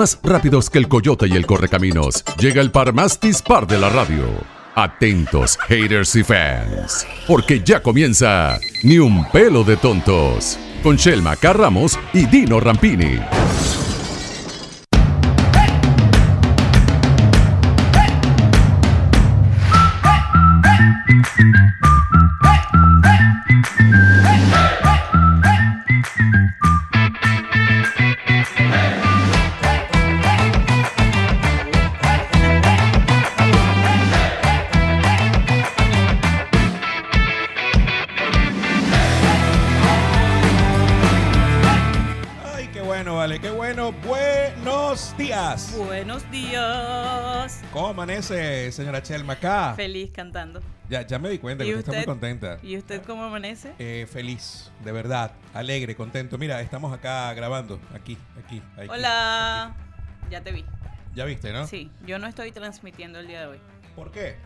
Más rápidos que el coyote y el correcaminos, llega el par más dispar de la radio. Atentos, haters y fans, porque ya comienza Ni un pelo de tontos, con Shelma Carramos y Dino Rampini. Señora Chelma acá? Feliz cantando. Ya, ya me di cuenta que ¿Y usted está muy contenta. ¿Y usted cómo amanece? Eh, feliz, de verdad, alegre, contento. Mira, estamos acá grabando, aquí, aquí. aquí, Hola. Ya te vi. Ya viste, ¿no? Sí, yo no estoy transmitiendo el día de hoy ¿Por qué?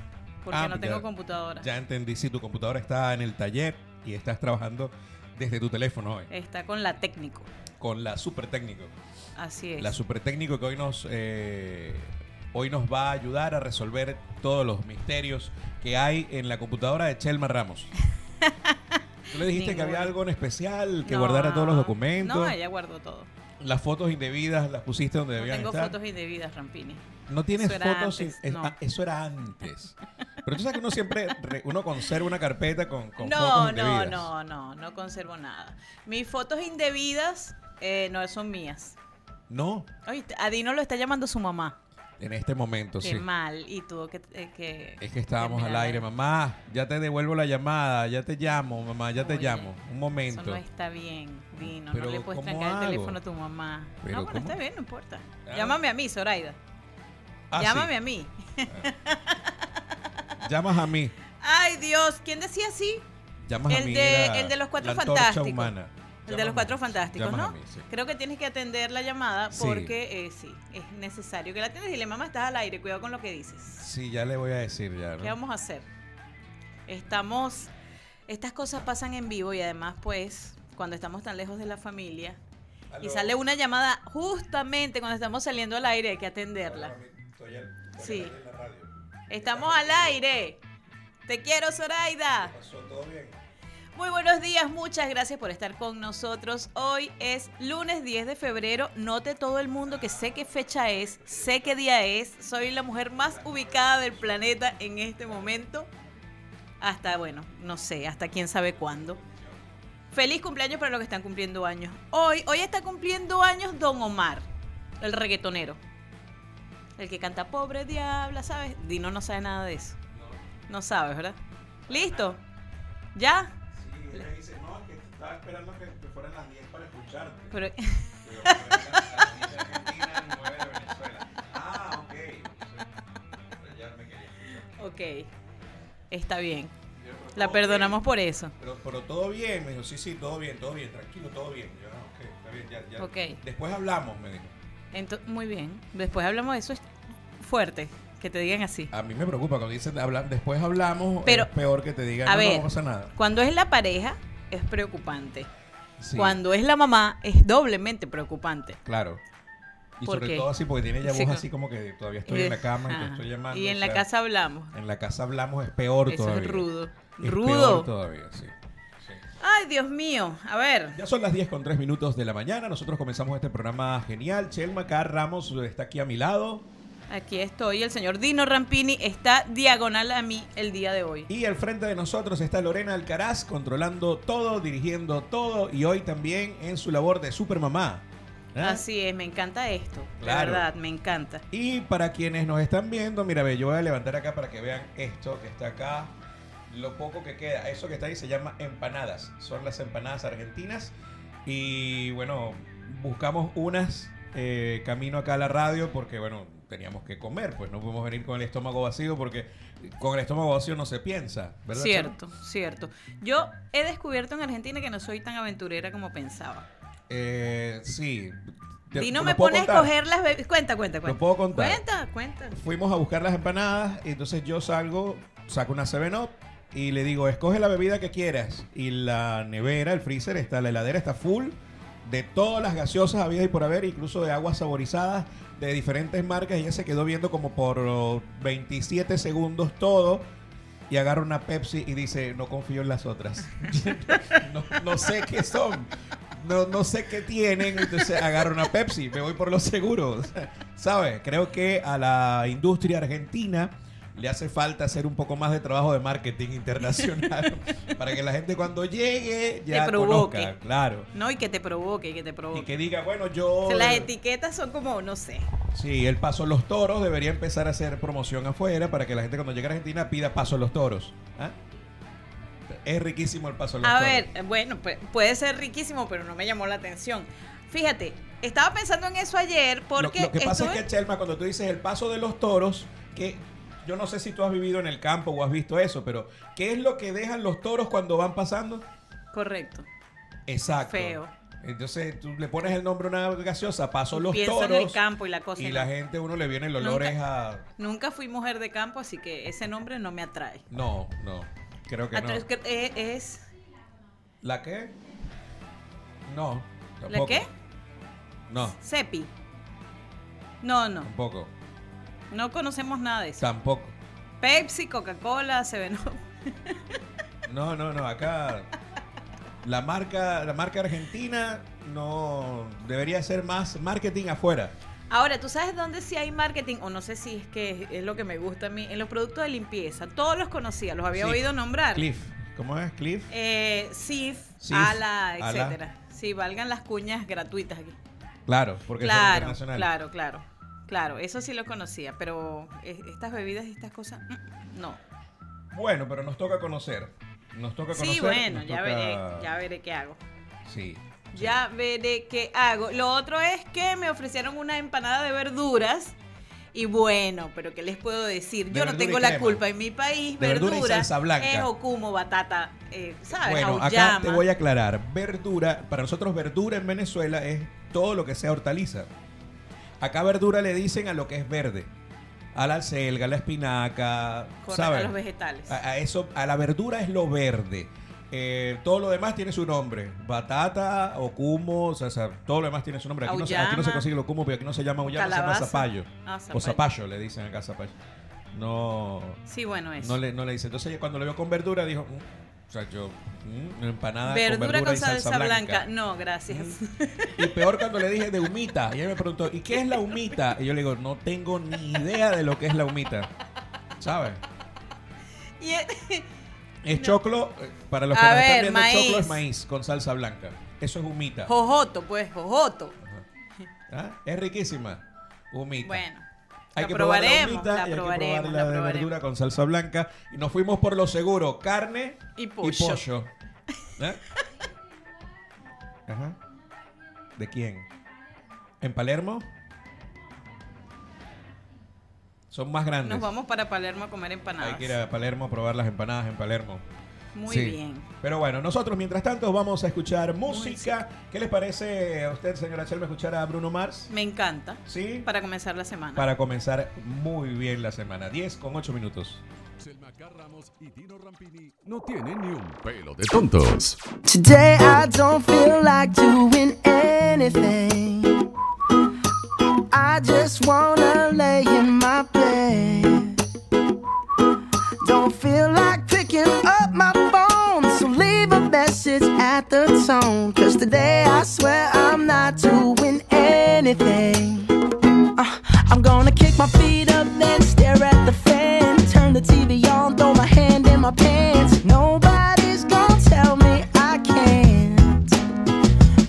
porque Ah, no tengo ya- computadora. Ya entendí, si tu computadora está en el taller y estás trabajando desde tu teléfono hoy, Está con la técnico. con la super técnico. Así es. La super técnico que hoy nos, eh, hoy nos va a ayudar a resolver todos los misterios que hay en la computadora de Chelma Ramos. Tú le dijiste que había algo en especial, que No, guardara todos los documentos. No, ella guardó todo. Las fotos indebidas las pusiste donde No debían tengo estar. fotos indebidas, Rampini. No tienes Eso fotos. antes, es- no. ah, eso era antes. Pero tú sabes que uno siempre re- uno conserva una carpeta con, con No, fotos no, indebidas. no, no, no conservo nada. Mis fotos indebidas eh, no son mías. No, Oye, a Dino lo está llamando su mamá. En este momento Qué sí. mal. Y tuvo que... eh, que Es que estábamos al aire, mamá. Ya te devuelvo la llamada, ya te llamo, mamá, ya te llamo. Un momento. Eso no está bien, Dino. Pero, no le puedes ¿cómo trancar el teléfono a tu mamá. Pero, no, bueno, ¿cómo? está bien, no importa. Ah. Llámame a mí, Zoraida. Ah, sí. Llámame a mí. Llamas a mí. Ay, Dios, ¿quién decía así? Llamas a El mí. de- el de los Cuatro la Fantásticos. humana. El de los cuatro fantásticos, ¿no? a mí, sí. Creo que tienes que atender la llamada Sí. porque eh, sí, es necesario que la atiendas. Dile, mamá, estás al aire, cuidado con lo que dices. Sí, ya le voy a decir ya. ¿no? ¿Qué vamos a hacer? Estamos, estas cosas pasan en vivo y además, pues, cuando estamos tan lejos de la familia y sale una llamada justamente cuando estamos saliendo al aire, hay que atenderla. Estoy al- estoy Sí. al. Estamos al aire. Te quiero, Zoraida. ¿Pasó todo bien? Muy buenos días, muchas gracias por estar con nosotros. Hoy es lunes 10 de febrero. Note todo el mundo que sé qué fecha es, sé qué día es. Soy la mujer más ubicada del planeta en este momento. Hasta, bueno, no sé, hasta quién sabe cuándo. Feliz cumpleaños para los que están cumpliendo años. Hoy, hoy está cumpliendo años Don Omar, el reggaetonero. El que canta Pobre Diabla, ¿sabes? Dino no sabe nada de eso. No sabes, ¿verdad? ¿Listo? ¿Ya? Ella dice, no, que estaba esperando que, que fueran las 10 para escucharte. Pero, Pero fueran las- las 10 de Argentina y 9 de Venezuela. Ah, ok. Pero ya me quería escuchar. ok. Está bien. Yo, pero La perdonamos bien. por eso. Pero, pero todo bien, me dijo, sí, sí, todo bien, todo bien, tranquilo, todo bien. Yo, no, ok, está bien, ya, ya. Ok. Después hablamos, me dijo. Ento- muy bien. Después hablamos de eso. Es fuerte que te digan así. A mí me preocupa cuando dicen hablar, después hablamos, Pero, es peor que te digan, a no, ver, no pasa nada. Cuando es la pareja, es preocupante. Sí, Cuando es la mamá, es doblemente preocupante. Claro. Y ¿Por sobre qué? todo así, porque tiene ya Sí, voz co- así como que todavía estoy en la cama y te Ajá. estoy llamando. Y en o la sea, casa hablamos. En la casa hablamos, es peor Eso todavía. es rudo. Es Rudo. peor todavía, sí. sí. Ay, Dios mío. A ver. Ya son las 10 con 3 minutos de la mañana. Nosotros comenzamos este programa genial. Chelma K. Ramos está aquí a mi lado. Aquí estoy. El señor Dino Rampini está diagonal a mí el día de hoy. Y al frente de nosotros está Lorena Alcaraz, controlando todo, dirigiendo todo. Y hoy también en su labor de supermamá. ¿Ah? Así es, me encanta esto. Claro. De verdad, me encanta. Y para quienes nos están viendo, mira, ve, yo voy a levantar acá para que vean esto que está acá. Lo poco que queda. Eso que está ahí se llama empanadas. Son las empanadas argentinas. Y bueno, buscamos unas eh, camino acá a la radio porque, bueno, teníamos que comer. Pues no podemos venir con el estómago vacío porque con el estómago vacío no se piensa, ¿verdad? Cierto, cierto. Yo he descubierto en Argentina que no soy tan aventurera como pensaba. Eh, sí. Dino ¿lo me puedo pone a escoger las bebidas. Cuenta, cuenta, cuenta. Lo puedo contar. Cuenta, cuenta. fuimos a buscar las empanadas y entonces yo salgo, saco una 7-Up y le digo, escoge la bebida que quieras. Y la nevera, el freezer, está, la heladera está full de todas las gaseosas habidas y por haber, incluso de aguas saborizadas de diferentes marcas. Ella se quedó viendo como por oh, 27 segundos todo y agarra una Pepsi y dice, no confío en las otras. no, no sé qué son. No, no sé qué tienen, entonces agarra una Pepsi, me voy por los seguros. ¿Sabes? Creo que a la industria argentina le hace falta hacer un poco más de trabajo de marketing internacional para que la gente cuando llegue ya Te provoque. conozca, claro. No, y que te provoque, que te provoque. Y que diga, bueno, yo... O sea, las etiquetas son como, no sé. Sí, el Paso Los Toros debería empezar a hacer promoción afuera para que la gente cuando llegue a Argentina pida Paso Los Toros. ¿Ah? Es riquísimo el Paso Los A Toros. ver, eh, bueno, pu- puede ser riquísimo, pero no me llamó la atención. Fíjate, estaba pensando en eso ayer Lo, porque lo que pasa estuve- es que, Chelma, cuando tú dices el Paso de los Toros, que yo no sé si tú has vivido en el campo o has visto eso, pero ¿qué es lo que dejan los toros cuando van pasando? Correcto. Exacto. Feo. Entonces tú le pones el nombre a una gaseosa, Paso los Pienso Toros. en el campo y la cosa. y la gente, uno le viene el olor Nunca- es a... Nunca fui mujer de campo, así que ese nombre no me atrae. No, no, creo que no. Atra- que- eh, es ¿La qué? No, ¿La qué? No, Cepi. No, no. tampoco. No conocemos nada de eso. Tampoco. Pepsi, Coca-Cola, Seven Up. No, no, no, acá la marca, la marca argentina no debería ser más marketing afuera. Ahora, ¿tú sabes dónde sí hay marketing? O no sé si es que es lo que me gusta a mí. En los productos de limpieza. Todos los conocía, los había Sí. oído nombrar. Cliff, ¿cómo es? Cliff. Eh, Sif, Sif, Ala, Ala. etcétera. Sí, valgan las cuñas gratuitas aquí. Claro, porque son Claro, internacionales. claro, claro. Claro, eso sí lo conocía, pero eh, estas bebidas y estas cosas, mm, no. Bueno, pero nos toca conocer. Nos toca conocer. Sí, bueno, ya toca- veré, ya veré qué hago. Sí. Ya veré qué hago. Lo otro es que me ofrecieron una empanada de verduras. Y bueno, pero ¿qué les puedo decir? De Yo no y tengo la culpa. En mi país, De verdura y verdura, salsa blanca. es ocumo, batata, eh, ¿sabes? Bueno, acá te voy a aclarar. Verdura, para nosotros verdura en Venezuela es todo lo que sea hortaliza. Acá verdura le dicen a lo que es verde. A la selga, a la espinaca, Correcto, ¿sabes? a los vegetales. A, a eso, a la verdura es lo verde. Eh, todo lo demás tiene su nombre. Batata, ocumo, o sea, todo lo demás tiene su nombre. Aquí no, se, aquí no se Auyama. consigue el ocumo, pero aquí no se llama auyama, se llama zapallo. Ah, O zapallo. le dicen acá zapallo. No, Sí, bueno, eso. no le, no le dice. Entonces cuando le vio con verdura dijo, "Mm", sea, yo, "Mm, empanada verdura con verdura con y salsa, salsa blanca. blanca. No, gracias. Y peor cuando le dije de humita. Y ella me preguntó, ¿y qué es la humita? Y yo le digo, no tengo ni idea de lo que es la humita. ¿Sabes? Y eh, Es choclo, eh, para los que ver, están viendo, maíz. choclo es maíz con salsa blanca. Eso es humita. jojoto, pues, jojoto. ¿Ah? Es riquísima. Humita. Bueno, Hay la que probar la humita la y hay que probar la la de verdura con salsa blanca. Y nos fuimos por lo seguro, carne Y pollo. ¿Eh? Ajá. ¿De quién? ¿En Palermo? Son más grandes. Nos vamos para Palermo a comer empanadas. Hay que ir a Palermo a probar las empanadas en Palermo. Muy Sí. bien. Pero bueno, nosotros mientras tanto vamos a escuchar música. ¿Qué les parece a usted, señora Chelma, escuchar a Bruno Mars? Me encanta. Sí. Para comenzar la semana. Para comenzar muy bien la semana. 10 con 8 minutos. Selma Ramos y Dino Rampini no tienen ni un pelo de tontos. Today I don't feel like doing anything. I just wanna lay in my bed. Don't feel like picking up my phone, so leave a message at the tone. Cause today I swear I'm not doing anything. Uh, I'm gonna kick my feet up, then stare at the fan. Turn the TV on, throw my hand in my pants. Nobody's gonna tell me I can't.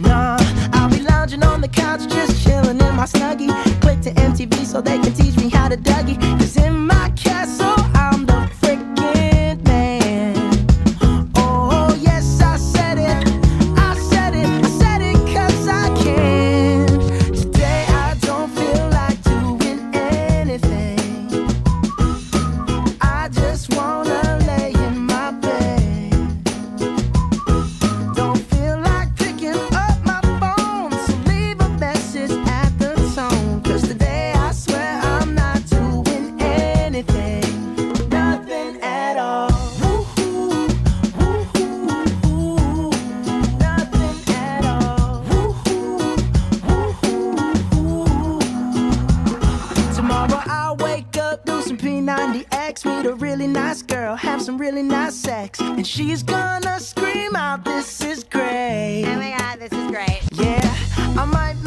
Nah, I'll be lounging on the couch, just chilling in my snuggie. Click to MTV so they can teach me how to Dougie. Really nice sex. And she's gonna scream out, This is great. Oh my god, this is great. Yeah, I might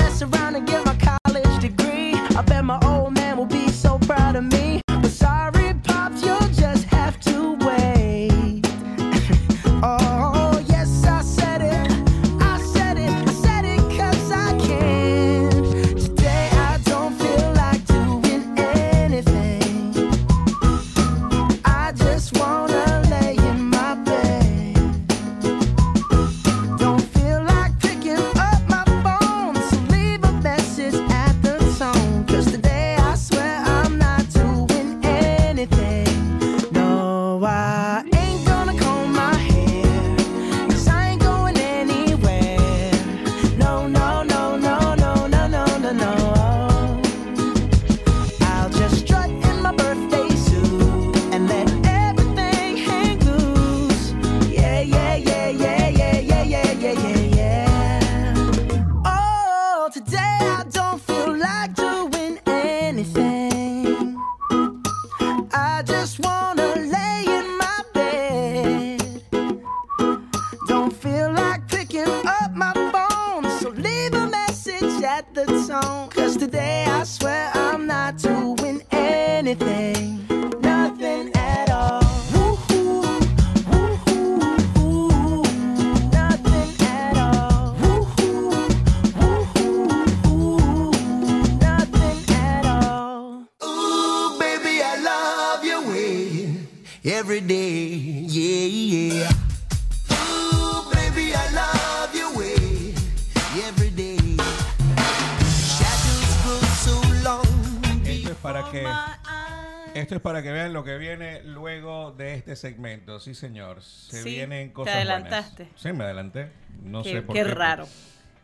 viene luego de este segmento. Sí, señor. Se Sí, vienen te cosas adelantaste. buenas. Sí, me adelanté. No Qué- sé por qué qué. raro.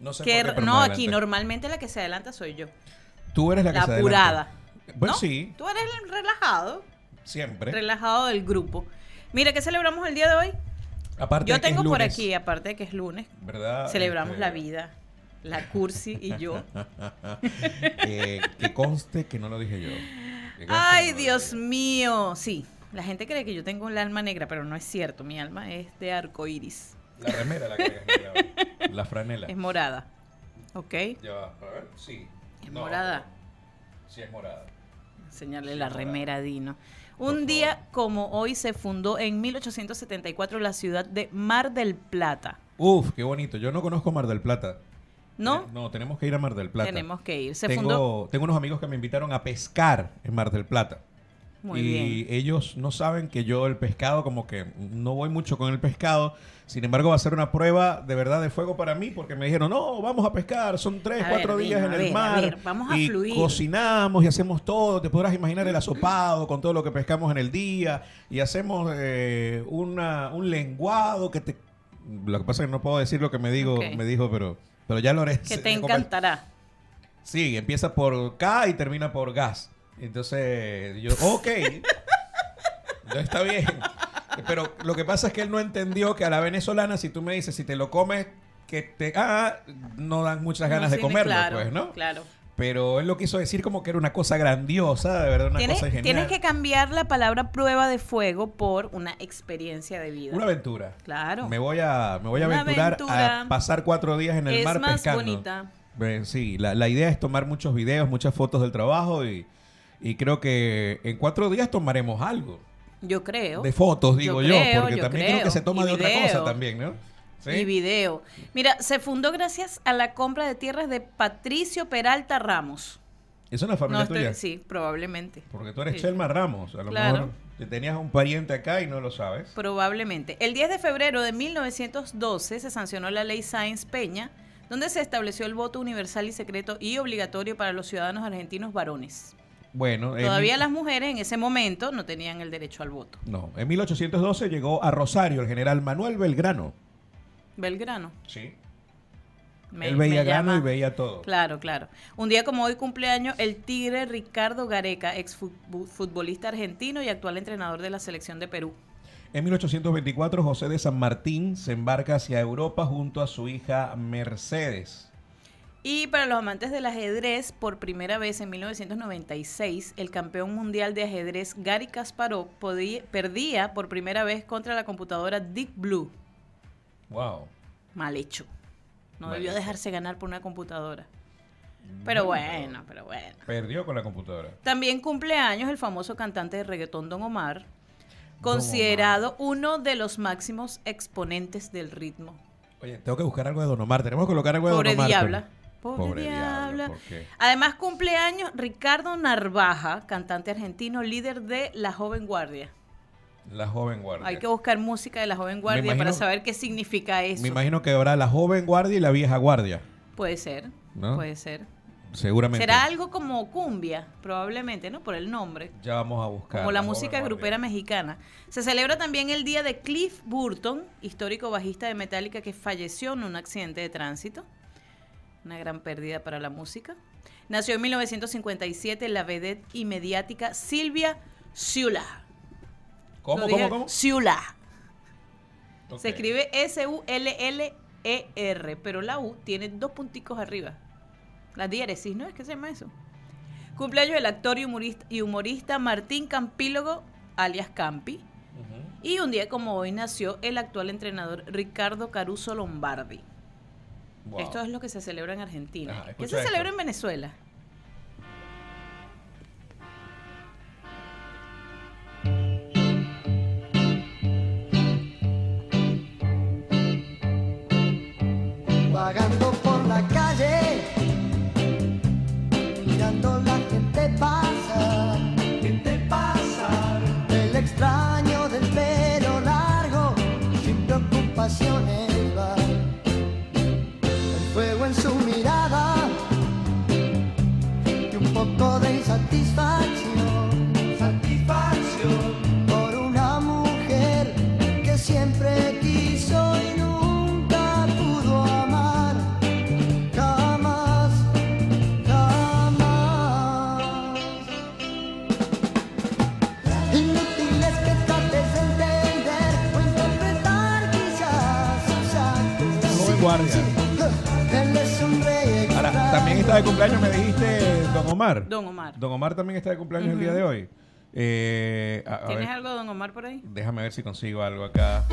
No sé por qué, no, aquí normalmente la que se adelanta soy yo. Tú eres la que La se apurada. adelanta. Pues ¿no? sí, Tú eres el relajado, siempre. relajado del grupo. Mira, ¿qué celebramos el día de hoy? Aparte Yo tengo por aquí, aparte de que es lunes, ¿verdad? celebramos Este, la vida, la cursi y yo. eh, que conste que no lo dije yo. Ay, Dios mío. Sí, la gente cree que yo tengo el alma negra, pero no es cierto. Mi alma es de arco iris. La remera la que. La franela. Es morada. ¿Ok? Ya va, a ver, sí. Es No, morada. Sí, es morada. Enseñarle Sí, la morada. remera a Dino. Un día como hoy se fundó en 1874 la ciudad de Mar del Plata. Uf, qué bonito. Yo no conozco Mar del Plata. ¿No? No, tenemos que ir a Mar del Plata. Tenemos que ir. Se tengo, fundó. tengo unos amigos que me invitaron a pescar en Mar del Plata. Muy y bien. ellos no saben que yo el pescado, como que no voy mucho con el pescado. Sin embargo, va a ser una prueba de verdad de fuego para mí, porque me dijeron, no, vamos a pescar, son tres, A cuatro ver, días en a el ver, a mar. ver, vamos a y fluir. cocinamos y hacemos todo. Te podrás imaginar el asopado con todo lo que pescamos en el día. Y hacemos eh, una, un lenguado que te... Lo que pasa es que no puedo decir lo que me digo, me dijo, pero, pero ya lo. Que te encantará. Sí, empieza por K y termina por gas. Entonces, yo, ok. no está bien. Pero lo que pasa es que él no entendió que a la venezolana, si tú me dices, si te lo comes, que te. Ah, no dan muchas ganas No, de comerlo, claro, pues, ¿no? Claro. Pero él lo quiso decir como que era una cosa grandiosa, de verdad, una Tienes, cosa genial. tienes que cambiar la palabra prueba de fuego por una experiencia de vida. Una aventura. Claro. Me voy a, me voy a Una aventurar aventura. a pasar cuatro días en el es mar más pescando. bonita. Eh, Sí, la, la idea es tomar muchos videos, muchas fotos del trabajo y, y creo que en cuatro días tomaremos algo Yo creo. de fotos, digo yo, creo, porque yo también creo que se toma Y de otra cosa también, ¿no? ¿Sí? Y video. Mira, se fundó gracias a la compra de tierras de Patricio Peralta Ramos. Es una No familia estoy- tuya. sí, probablemente. Porque tú eres Sí. Chelma Ramos. A lo Claro. mejor te tenías un pariente acá y no lo sabes. Probablemente. El 10 de febrero de 1912 se sancionó la ley Sáenz Peña, donde se estableció el voto universal y secreto y obligatorio para los ciudadanos argentinos varones. Bueno, en Todavía las mujeres en ese momento no tenían el derecho al voto. No, en 1812 llegó a Rosario el general Manuel Belgrano. Belgrano. Sí. me- Él veía grano y veía todo. Claro, claro. Un día como hoy cumpleaños el Tigre Ricardo Gareca, ex futbolista argentino y actual entrenador de la selección de Perú. En 1824, José de San Martín se embarca hacia Europa junto a su hija Mercedes. Y para los amantes del ajedrez, por primera vez en 1996, el campeón mundial de ajedrez Gary Kasparov podía- perdía por primera vez contra la computadora Deep Blue. Wow. Mal hecho. No Mal debió hecho. dejarse ganar por una computadora. Pero bueno, pero bueno. Perdió con la computadora. También cumple años el famoso cantante de reggaetón Don Omar, considerado uno de los máximos exponentes del ritmo. Oye, tengo que buscar algo de Don Omar. Tenemos que colocar algo de Pobre Don Omar. diabla. pero- Pobre, diabla. ¿por qué? Además cumple años Ricardo Narvaja, cantante argentino, líder de La Joven Guardia. La joven guardia. Hay que buscar música de La Joven Guardia para saber qué significa eso. Me imagino que habrá la joven guardia y la vieja guardia. Puede ser, ¿No? puede ser. Seguramente. Será algo como cumbia, probablemente, ¿no? Por el nombre. Ya vamos a buscar. Como la joven música grupera mexicana. Se celebra también el día de Cliff Burton, histórico bajista de Metallica que falleció en un accidente de tránsito. Una gran pérdida para la música. Nació en 1957 la vedette y mediática Silvia Ciula. ¿Cómo, Lo cómo, dije, cómo? Ciula. Ok. Se escribe S-U-L-L-E-R, pero la U tiene dos punticos arriba. La diéresis, ¿no? ¿Es que se llama eso? Cumpleaños del actor y humorista, y humorista Martín Campílogo, alias Campi. Y un día como hoy nació el actual entrenador Ricardo Caruso Lombardi. Wow. Esto es lo que se celebra en Argentina. Ajá, ¿Qué se esto. celebra en Venezuela? Vagando por está de cumpleaños, me dijiste, Don Omar. Don Omar. Don Omar también está de cumpleaños el día de hoy. Eh, a- a ¿Tienes ver, algo de Don Omar por ahí? Déjame ver si consigo algo acá.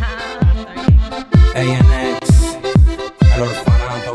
Ah, está bien. ANX, el orfanato.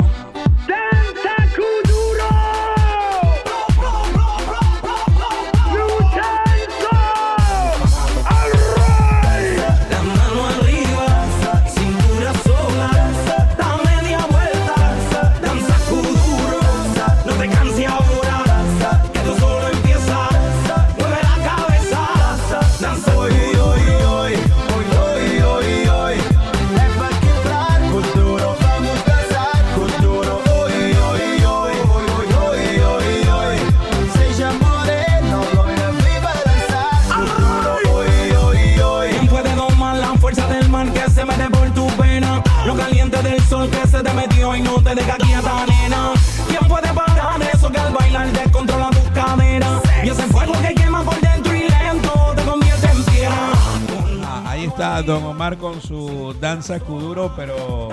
Don Omar con su danza kuduro, pero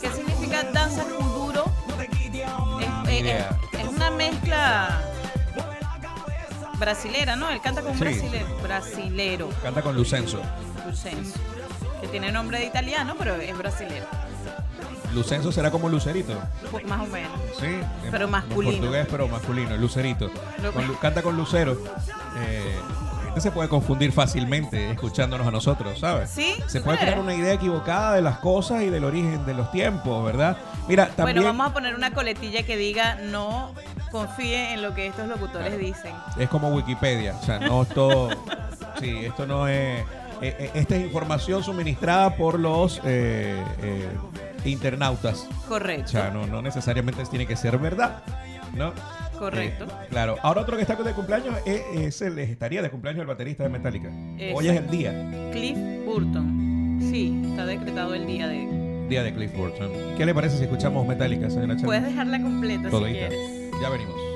¿Qué significa danza kuduro? Es, idea. es- es una mezcla brasilera, ¿no? Él canta con Sí. brasilero. Brasilero, canta con Lucenzo. Lucenzo. Que tiene nombre de italiano, pero es brasilero. Lucenzo será como Lucerito. Pues, Más o menos. Sí, en- Pero en masculino. portugués, pero masculino, Lucerito. Con canta con Lucero. Eh, gente se puede confundir fácilmente escuchándonos a nosotros, ¿sabes? ¿Sí? Se ¿Tú puede crear una idea equivocada de las cosas y del origen de los tiempos, ¿verdad? Mira, también. Bueno, vamos a poner una coletilla que diga no confíe en lo que estos locutores dicen. Es como Wikipedia. O sea, no todo. sí, esto no es. eh, eh, esta es información suministrada por los eh, eh, internautas. O Correcto. sea, no, no necesariamente tiene que ser verdad. ¿No? Correcto. Eh, claro. Ahora otro que está de cumpleaños es, es el estaría de cumpleaños el baterista de Metallica. Hoy es el día. Cliff Burton. Sí, está decretado el día de. Día de Cliff Burton. ¿Qué le parece si escuchamos Metallica, señora? Puedes dejarla completa si Todita. quieres. Ya venimos.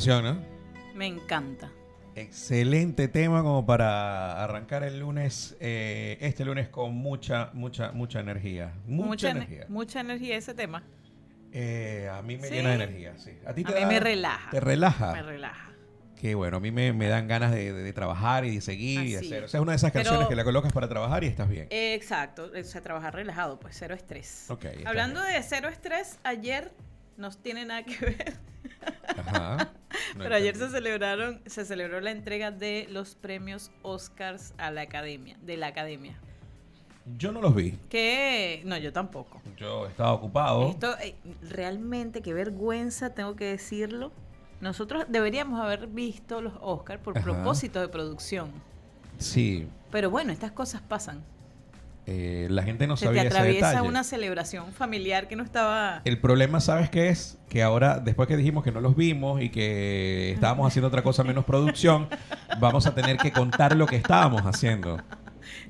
Canción, ¿no? Me encanta. Excelente tema como para arrancar el lunes, eh, este lunes con mucha, mucha, mucha energía. Mucha, ener- energía. mucha energía ese tema. Eh, a mí me Sí. llena de energía, sí. A ti A te mí da- me relaja. Te relaja. Me relaja. Qué bueno, a mí me, me dan ganas de, de- de trabajar y de seguir y hacer. O es. sea, es una de esas Pero- canciones que la colocas para trabajar y estás bien. Eh, Exacto, o sea, trabajar relajado, pues cero estrés. Ok, está Hablando bien. de cero estrés, ayer no tiene nada que ver, Ajá. No pero ayer se celebraron, se celebró la entrega de los premios Oscars a la academia, de la academia. Yo no los vi. Que no, yo tampoco. Yo estaba ocupado. Esto eh, realmente qué vergüenza, tengo que decirlo. Nosotros deberíamos haber visto los Oscars por Ajá. propósito de producción. Sí. Pero bueno, estas cosas pasan. Eh, la gente no Se te sabía ese detalle. una celebración familiar que no estaba. El problema, ¿sabes qué es? Que ahora, después que dijimos que no los vimos y que estábamos haciendo otra cosa menos producción, vamos a tener que contar lo que estábamos haciendo.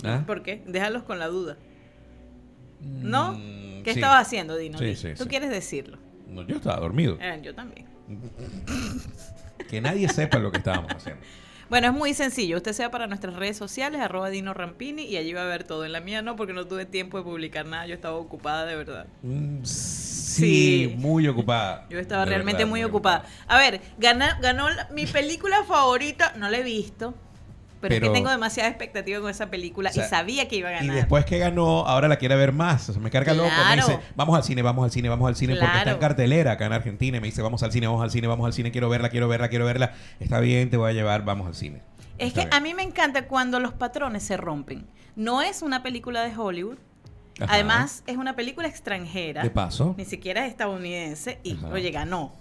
¿Ah? ¿Por qué? Déjalos con la duda. ¿No? Mm, ¿Qué sí. estabas haciendo, Dino? Sí, sí, Tú quieres decirlo. No, yo estaba dormido. Eh, yo también. Que nadie sepa lo que estábamos haciendo. Bueno, es muy sencillo. Usted sea para nuestras redes sociales, arroba Dino Rampini, y allí va a ver todo. En la mía no, porque no tuve tiempo de publicar nada. Yo estaba ocupada de verdad. Mm, Sí, Sí. muy ocupada. Yo estaba De realmente verdad, muy ocupada. A ver, gana- ganó mi película favorita. No la he visto. Pero, es Pero- que tengo demasiada expectativa con esa película O sea, y sabía que iba a Y ganar. después que ganó, ahora la quiere ver más. O sea, me carga loco. Me Claro. dice, vamos al cine, vamos al cine, vamos al cine, porque está en Claro. cartelera acá en Argentina. Y me dice, vamos al cine, vamos al cine, vamos al cine, quiero verla, quiero verla, quiero verla. Está bien, te voy a llevar, vamos al cine. Es Está que bien. a mí me encanta cuando los patrones se rompen. No es una película de Hollywood. Ajá. Además, es una película extranjera. De paso. Ni siquiera es estadounidense. Y, Ajá. oye, ganó.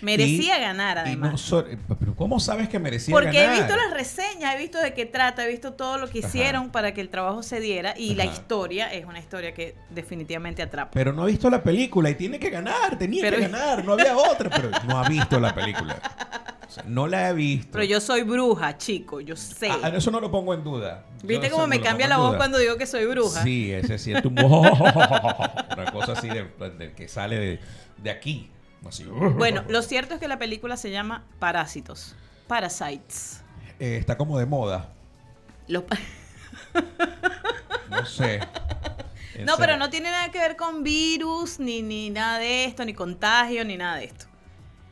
Merecía Y- ganar, además. no so- pero ¿cómo sabes que merecía Porque ganar? he visto las reseñas, he visto de qué trata, he visto todo lo que Ajá. hicieron para que el trabajo se diera. Y la historia es una historia que definitivamente atrapa. Pero no ha visto la película y tiene que ganar, tenía Pero- que ganar, no había otra, pero no ha visto la película. O sea, no la he visto. Pero yo soy bruja, chico, yo sé. Ah, eso no lo pongo en duda. ¿Viste cómo me cambia la voz cuando digo que soy bruja? Sí, ese es cierto. Una cosa así de, de que sale de, de aquí. Así. Bueno, lo cierto es que la película se llama Parásitos. Parasites. Eh, está como de moda. Los pa- No sé. No, pero no tiene nada que ver con virus, ni, ni nada de esto, ni contagio, ni nada de esto.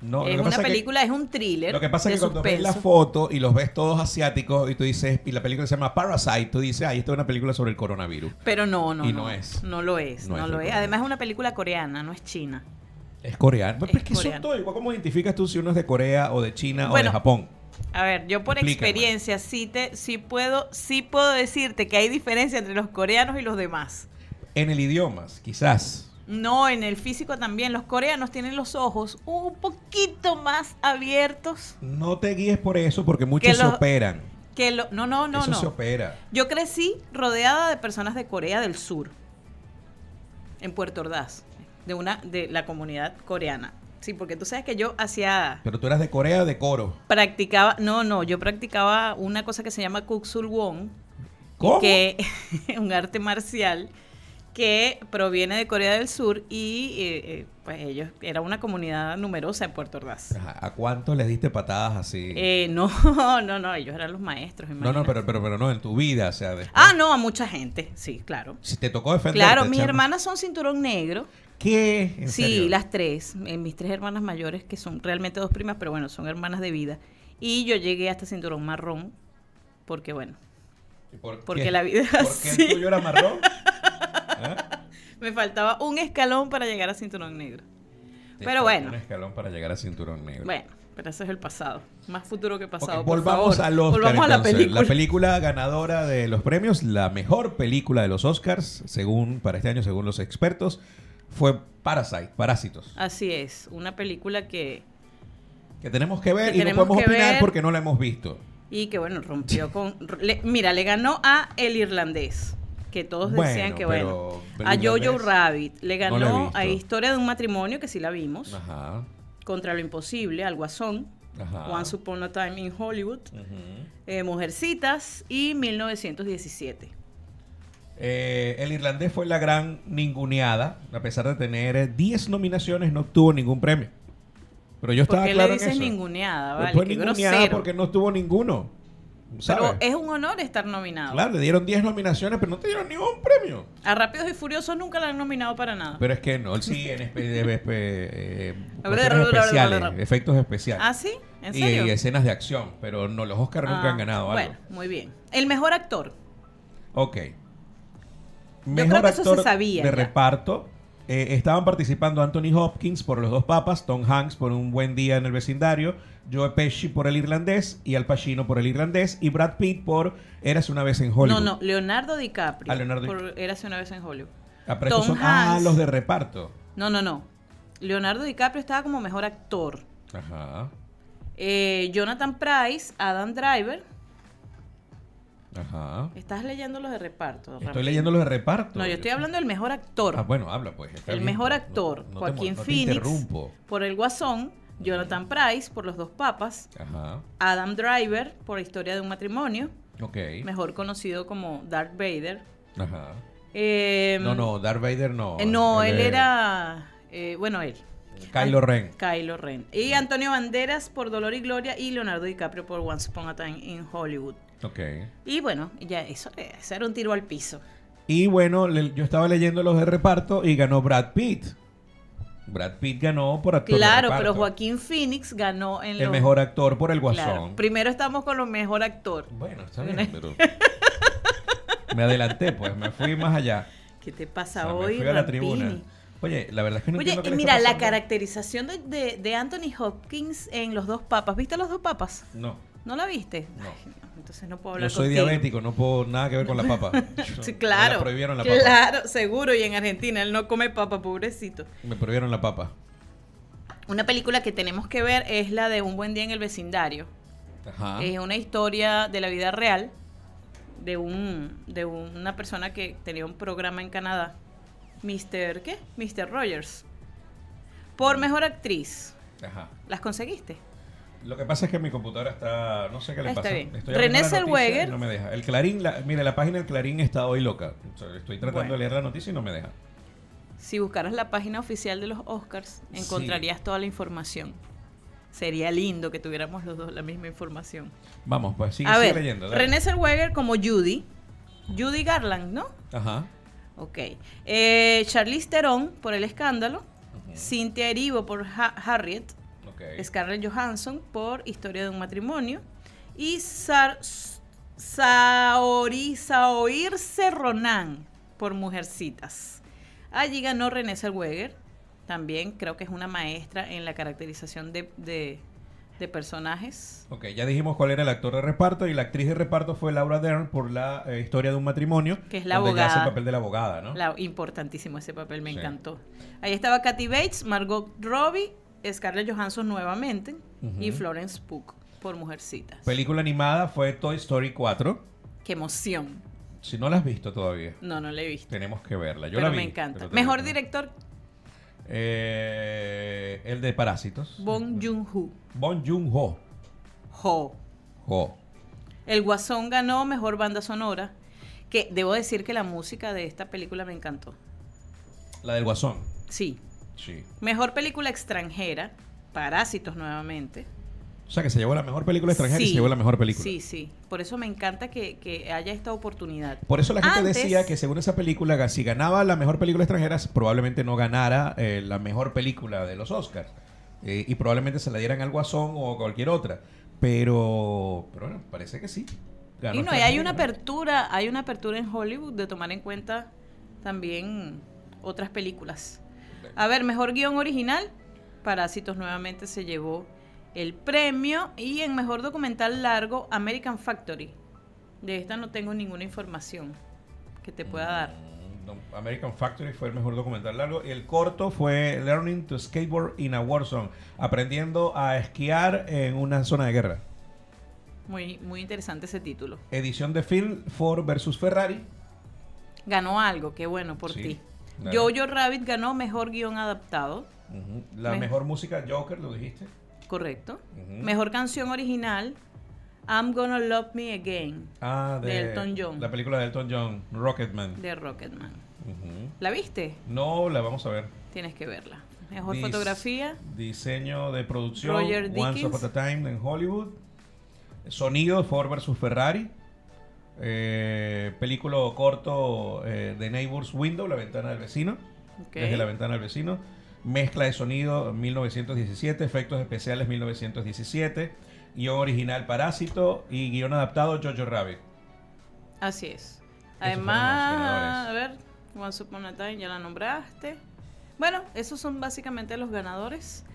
No, es una que- película, es un thriller. Lo que pasa es que cuando ves la foto y los ves todos asiáticos y tú dices, y la película se llama Parasite, tú dices, ay, esta es una película sobre el coronavirus. Pero no, no. Y no es. No lo es, No no, es lo es. Además es una película coreana, no es china. Es coreano. Pero Es que son coreano. todo igual. ¿Cómo identificas tú si uno es de Corea o de China o de Japón? A ver, yo por Explícame. experiencia sí te sí puedo sí puedo decirte que hay diferencia entre los coreanos y los demás. En el idioma, quizás. No, en el físico también. Los coreanos tienen los ojos un poquito más abiertos No te guíes por eso porque muchos se operan. que lo. No, no, no, eso no. se opera. Yo crecí rodeada de personas de Corea del Sur, en Puerto Ordaz, de una de la comunidad coreana. Sí, porque tú sabes que yo hacía Pero tú eras de Corea o de Coro. practicaba, no, no, yo practicaba una cosa que se llama Kuksul Won, ¿Cómo? que un arte marcial que proviene de Corea del Sur y eh, eh, pues ellos era una comunidad numerosa en Puerto Ordaz. ¿A cuánto les diste patadas así? Eh, no, no, no, ellos eran los maestros. no, no, pero, pero, pero no, en tu vida, o sea, después. Ah, no, a mucha gente, sí, claro. Si te tocó defender. Claro, mis hermanas son cinturón negro. ¿Qué? ¿En Sí, serio? las tres. Eh, mis tres hermanas mayores, que son realmente dos primas, pero bueno, son hermanas de vida. Y yo llegué hasta cinturón marrón, porque bueno, ¿Y por porque qué? la vida es ¿Por qué así. el tuyo era marrón? Me faltaba un escalón para llegar a cinturón negro. Te Pero bueno. Un escalón para llegar a cinturón negro. Bueno, pero eso es el pasado. Más futuro que pasado. por volvamos favor. Volvamos a la entonces. película. La película ganadora de los premios, la mejor película de los Oscars, según para este año, según los expertos, fue Parasite, Parásitos. Así es, una película que Que tenemos que ver Que y no podemos opinar ver. porque no la hemos visto. y que bueno rompió con. le- mira, le ganó a El Irlandés, que todos decían que pero bueno. A Jojo Rabbit le ganó a Historia de un matrimonio que sí la vimos. Ajá. Contra lo imposible, al Guasón, Ajá. Once Upon a Time in Hollywood, Ujú. eh, Mujercitas y 1917. Eh, el irlandés fue la gran ninguneada. A pesar de tener eh, 10 nominaciones, no obtuvo ningún premio. Pero yo estaba ¿Por qué claro le en dices eso. ninguneada? Vale, fue ninguneada grosero. porque no estuvo ninguno. ¿sabes? Pero es un honor estar nominado. Claro, le dieron 10 nominaciones, pero no te dieron ningún premio. A Rápidos y Furiosos nunca la han nominado para nada. Pero es que no, sí en eh, especiales, efectos especiales. ¿Ah, sí? ¿En serio? Y, escenas de acción, pero no, los Oscars nunca Ah, han ganado algo. Bueno, muy bien. El mejor actor. Ok. Creo que eso se sabía de ya. reparto. eh, estaban participando Anthony Hopkins por Los Dos Papas, Tom Hanks por Un Buen Día en el Vecindario, Joe Pesci por El Irlandés y Al Pacino por El Irlandés y Brad Pitt por Eras una vez en Hollywood. No, no, Leonardo DiCaprio. Ah, Leonardo por Érase una vez en Hollywood. Ah, Tom son ah, Hanks. los de reparto. No, no, no. Leonardo DiCaprio estaba como mejor actor. Ajá. Eh, Jonathan Price, Adam Driver. Ajá. Estás leyendo los de reparto. Estoy leyendo los de reparto. No, yo estoy hablando del mejor actor. Ah, bueno, habla pues. el bien. mejor actor, no Joaquín te Phoenix. Por El Guasón. Jonathan Price por Los Dos Papas. Ajá. Adam Driver por Historia de un Matrimonio. Ok. Mejor conocido como Darth Vader. Ajá. Eh, No, no, Darth Vader no. eh, no, él era. eh, bueno, él. Kylo Ren. Kylo Ren. Y Antonio Banderas por Dolor y Gloria y Leonardo DiCaprio por Once Upon a Time in Hollywood. Ok. Y bueno, ya eso, eso era un tiro al piso. Y bueno, le- yo estaba leyendo los de reparto y ganó Brad Pitt. Brad Pitt ganó por actor Claro, pero Joaquín Phoenix ganó en El los- mejor actor por El Claro. Guasón. Primero estamos con lo mejor actor. Bueno, está bien, pero... me adelanté, pues. Me fui más allá. ¿Qué te O pasa me hoy, fui a la tribuna. Oye, la verdad es que no Oye, entiendo qué mira, la caracterización de, de- de Anthony Hopkins en Los Dos Papas. ¿Viste Los Dos Papas? No. ¿No la viste? No. Ay, no, entonces no puedo Yo hablar soy contigo. diabético, no puedo nada que ver con la papa. Sí, Me claro. la prohibieron la papa. Claro, seguro. Y en Argentina él no come papa, pobrecito. Me prohibieron la papa. Una película que tenemos que ver es la de Un buen día en el vecindario. Ajá. Es una historia de la vida real de un de una persona que tenía un programa en Canadá. Mr. ¿qué? Mr. Rogers. Por mejor actriz. Ajá. ¿Las conseguiste? Lo que pasa es que mi computadora está, no sé qué le Está pasa. bien. Estoy René y No me deja. El Clarín, la, mire, la página del Clarín está hoy loca. Estoy tratando Bueno. de leer la noticia y no me deja. Si buscaras la página oficial de los Oscars, encontrarías toda la información. Sería lindo que tuviéramos los dos la misma información. Vamos, pues sigue, A sigue ver, leyendo. dale. René Zellweger como Judy. Judy Garland, ¿no? Ajá. Ok. Eh, Charlize Theron por El Escándalo. Cynthia Erivo por Ha- Harriet. Ok. Scarlett Johansson por Historia de un matrimonio. Y Sar Saori Saoirse Ronan por Mujercitas. Allí ganó René Zellweger. También creo que es una maestra en la caracterización de, de- de personajes. Ok, ya dijimos cuál era el actor de reparto y la actriz de reparto fue Laura Dern por la eh, historia de un matrimonio. Que es la donde ella hace el abogada. papel de la abogada, ¿no? La- importantísimo ese papel, me Sí. encantó. Ahí estaba Kathy Bates, Margot Robbie, Scarlett Johansson nuevamente y. Florence Pugh por Mujercitas. Película animada fue Toy Story 4. Qué emoción. Si no la has visto todavía, No, no la he visto. tenemos que verla. Yo pero la vi. me encanta. Mejor director, Eh, el de Parásitos. Bong Joon-ho. Bon Joon-ho. Ho. Ho. El Guasón ganó Mejor Banda Sonora, que debo decir que la música de esta película me encantó. La del Guasón. Sí. Sí. Mejor película extranjera, Parásitos nuevamente. O sea, que se llevó la mejor película extranjera y se llevó la mejor película. Sí, sí. Por eso me encanta que, que haya esta oportunidad. Por eso la gente Antes- decía que según esa película, si ganaba la mejor película extranjera, probablemente no ganara eh, la mejor película de los Oscars. Eh, y probablemente se la dieran al Guasón o cualquier otra. Pero, pero bueno, parece que sí. Ganó Y no, y hay una apertura, hay una apertura en Hollywood de tomar en cuenta también otras películas. A ver, mejor guion original, Parásitos nuevamente se llevó el premio y en mejor documental largo, American Factory. De esta no tengo ninguna información que te pueda dar. Mm, American Factory fue el mejor documental largo. Y el corto fue Learning to Skateboard in a War Zone. Aprendiendo a esquiar en una zona de guerra. Muy, muy interesante ese título. Edición de film Ford versus Ferrari. Ganó algo, qué bueno por Sí, ti. Claro. Jojo Rabbit ganó mejor guion adaptado. La Me- mejor música Joker, lo dijiste. Correcto. Mejor canción original, I'm Gonna Love Me Again, Ah, de, De Elton John. La película de Elton John, Rocketman. de Rocketman. ¿La viste? No, la vamos a ver. Tienes que verla. Mejor Dis- fotografía. Diseño de producción. Roger Once. Upon a Time en Hollywood. Sonido Ford vs Ferrari. Eh, película corto eh, de Neighbors Window, la ventana del vecino. Desde la ventana del vecino. Mezcla de sonido 1917, efectos especiales 1917, guion original Parásito y guion adaptado Jojo Rabbit. Así es. Además, a ver, Once Upon a Time ya la nombraste. Bueno, esos son básicamente los ganadores.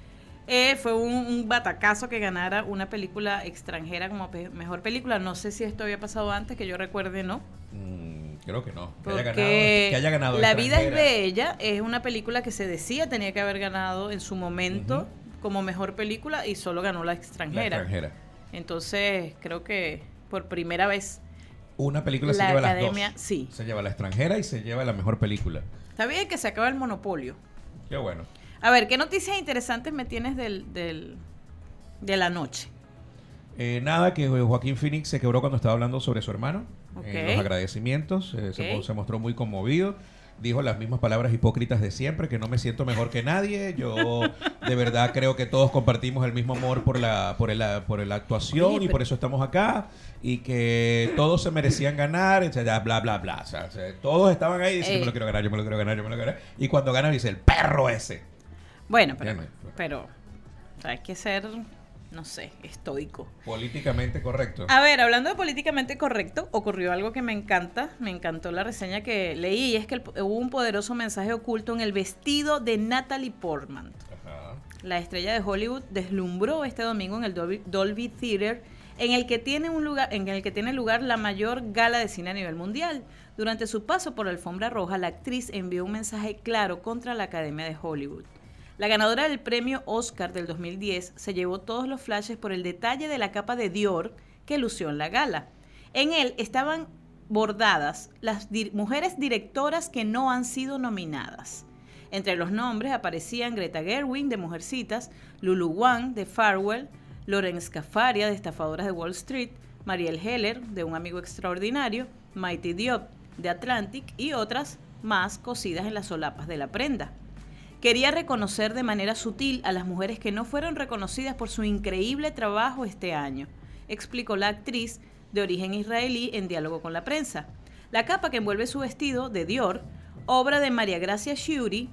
Eh, fue un, un batacazo que ganara una película extranjera como pe- mejor película. No sé si esto había pasado antes, que yo recuerde, no. Mm, creo que no. Que haya ganado, que haya ganado La vida es bella es una película que se decía tenía que haber ganado en su momento como mejor película y solo ganó la La extranjera. extranjera. Entonces, creo que por primera vez Una película se lleva academia, las dos. sí. Se lleva la extranjera y se lleva la mejor película. Está bien que se acaba el monopolio. Qué bueno. A ver, ¿qué noticias interesantes me tienes del, del- de la noche? Eh, nada, que Joaquín Phoenix se quebró cuando estaba hablando sobre su hermano. En los agradecimientos. eh, se, mostró muy conmovido. Dijo las mismas palabras hipócritas de siempre, que no me siento mejor que nadie. Yo de verdad creo que todos compartimos el mismo amor por la, por la, por la actuación Oye, y por eso estamos acá. Y que todos se merecían ganar, o sea, bla, bla, bla. O sea, todos estaban ahí diciendo, Eh. yo me lo quiero ganar, yo me lo quiero ganar, yo me lo quiero ganar. Y cuando gana dice, el perro ese. Bueno, pero, no hay- pero hay que ser, no sé, estoico. Políticamente correcto. A ver, hablando de políticamente correcto, ocurrió algo que me encanta, me encantó la reseña que leí, y es que el- hubo un poderoso mensaje oculto en el vestido de Natalie Portman. Ajá. La estrella de Hollywood deslumbró este domingo en el Dolby, Dolby Theater, en el que tiene un lugar, en el que tiene lugar la mayor gala de cine a nivel mundial. Durante su paso por la alfombra roja, la actriz envió un mensaje claro contra la Academia de Hollywood. La ganadora del premio Oscar del 2010 se llevó todos los flashes por el detalle de la capa de Dior que lució en la gala. En él estaban bordadas las mujeres directoras que no han sido nominadas. Entre los nombres aparecían Greta Gerwig de Mujercitas, Lulu Wang de Farwell, Loren Scafaria de Estafadoras de Wall Street, Mariel Heller de Un Amigo Extraordinario, Mighty Diop de Atlantic y otras más cosidas en las solapas de la prenda. Quería reconocer de manera sutil a las mujeres que no fueron reconocidas por su increíble trabajo este año, explicó la actriz de origen israelí en diálogo con la prensa. La capa que envuelve su vestido, de Dior, obra de María Gracia Shiuri,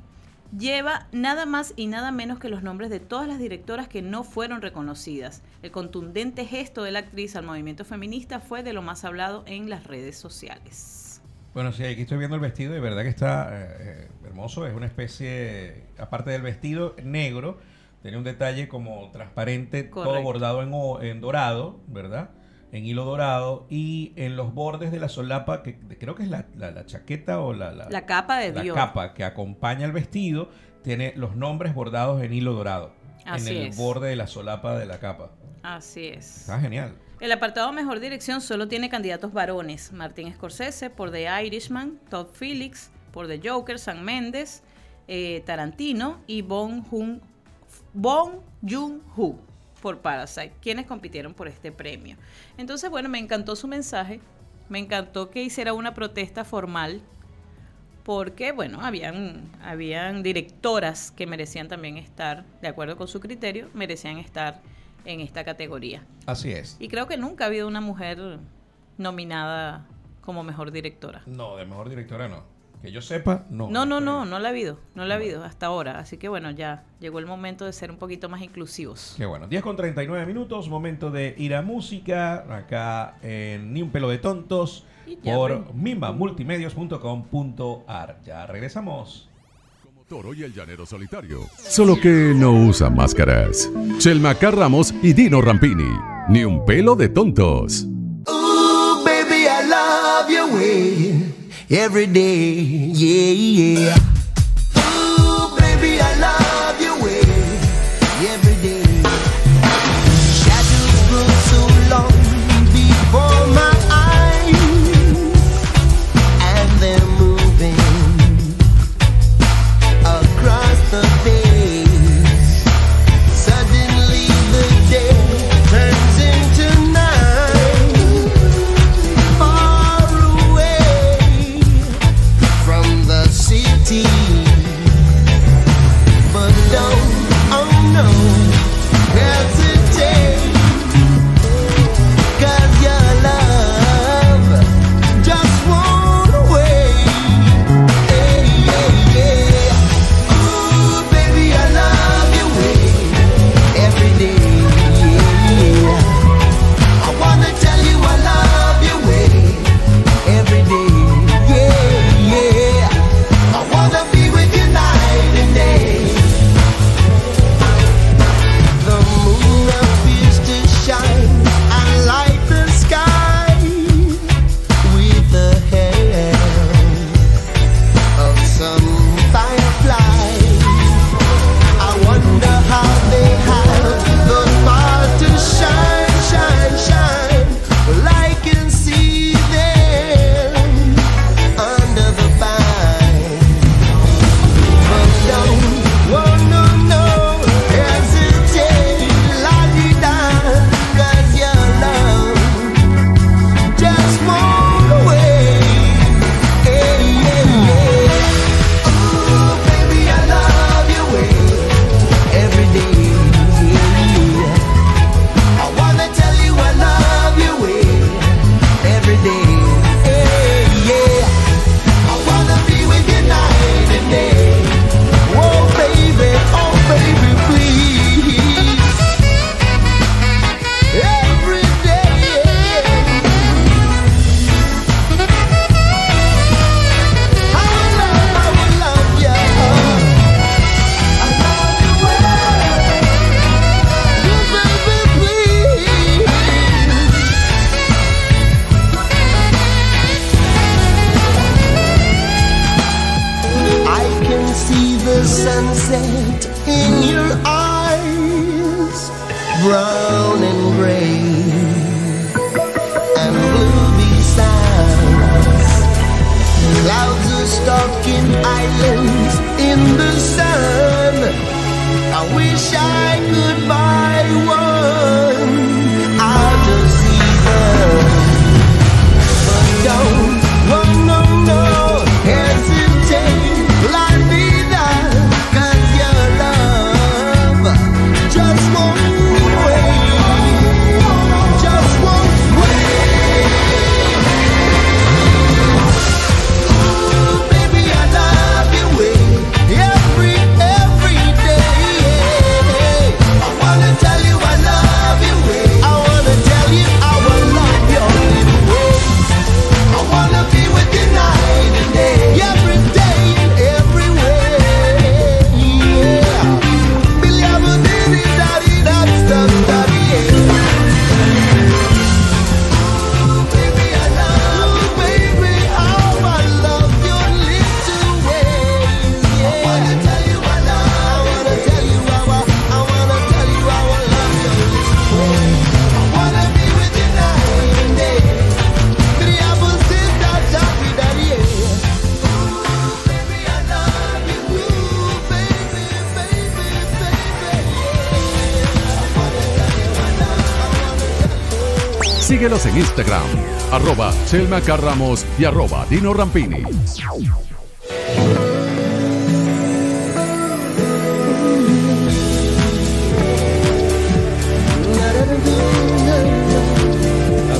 lleva nada más y nada menos que los nombres de todas las directoras que no fueron reconocidas. El contundente gesto de la actriz al movimiento feminista fue de lo más hablado en las redes sociales. Bueno, sí, aquí estoy viendo el vestido y de verdad que está eh, eh, hermoso. Es una especie, aparte del vestido negro, tiene un detalle como transparente, todo bordado en, en dorado, ¿verdad? En hilo dorado y en los bordes de la solapa, que creo que es la, la- la chaqueta o la, la, La capa de la capa que acompaña el vestido, tiene los nombres bordados en hilo dorado. Así en el es. borde de la solapa de la capa. Así es. Está genial. El apartado Mejor Dirección solo tiene candidatos varones. Martin Scorsese por The Irishman, Todd Phillips por The Joker, Sam Mendes, eh, Tarantino y Bong Joon-ho por Parasite, quienes compitieron por este premio. Entonces, bueno, me encantó su mensaje. Me encantó que hiciera una protesta formal porque, bueno, habían, habían directoras que merecían también estar, de acuerdo con su criterio, merecían estar en esta categoría. Así es. Y creo que nunca ha habido una mujer nominada como mejor directora. No, de mejor directora no. Que yo sepa, no. No, no, no, no la ha habido, no la ha habido hasta ahora. Así que bueno, ya llegó el momento de ser un poquito más inclusivos. Qué bueno. 10 con 39 minutos, momento de ir a música, acá en Ni un pelo de tontos, por ven. mimbamultimedios.com.ar. Ya regresamos. Toro y el Llanero Solitario. Solo que no usa máscaras. Chelmacar Ramos y Dino Rampini. Ni un pelo de tontos. Ooh, baby, I love your way every day. Yeah, yeah. Selma Carramos y arroba Dino Rampini. A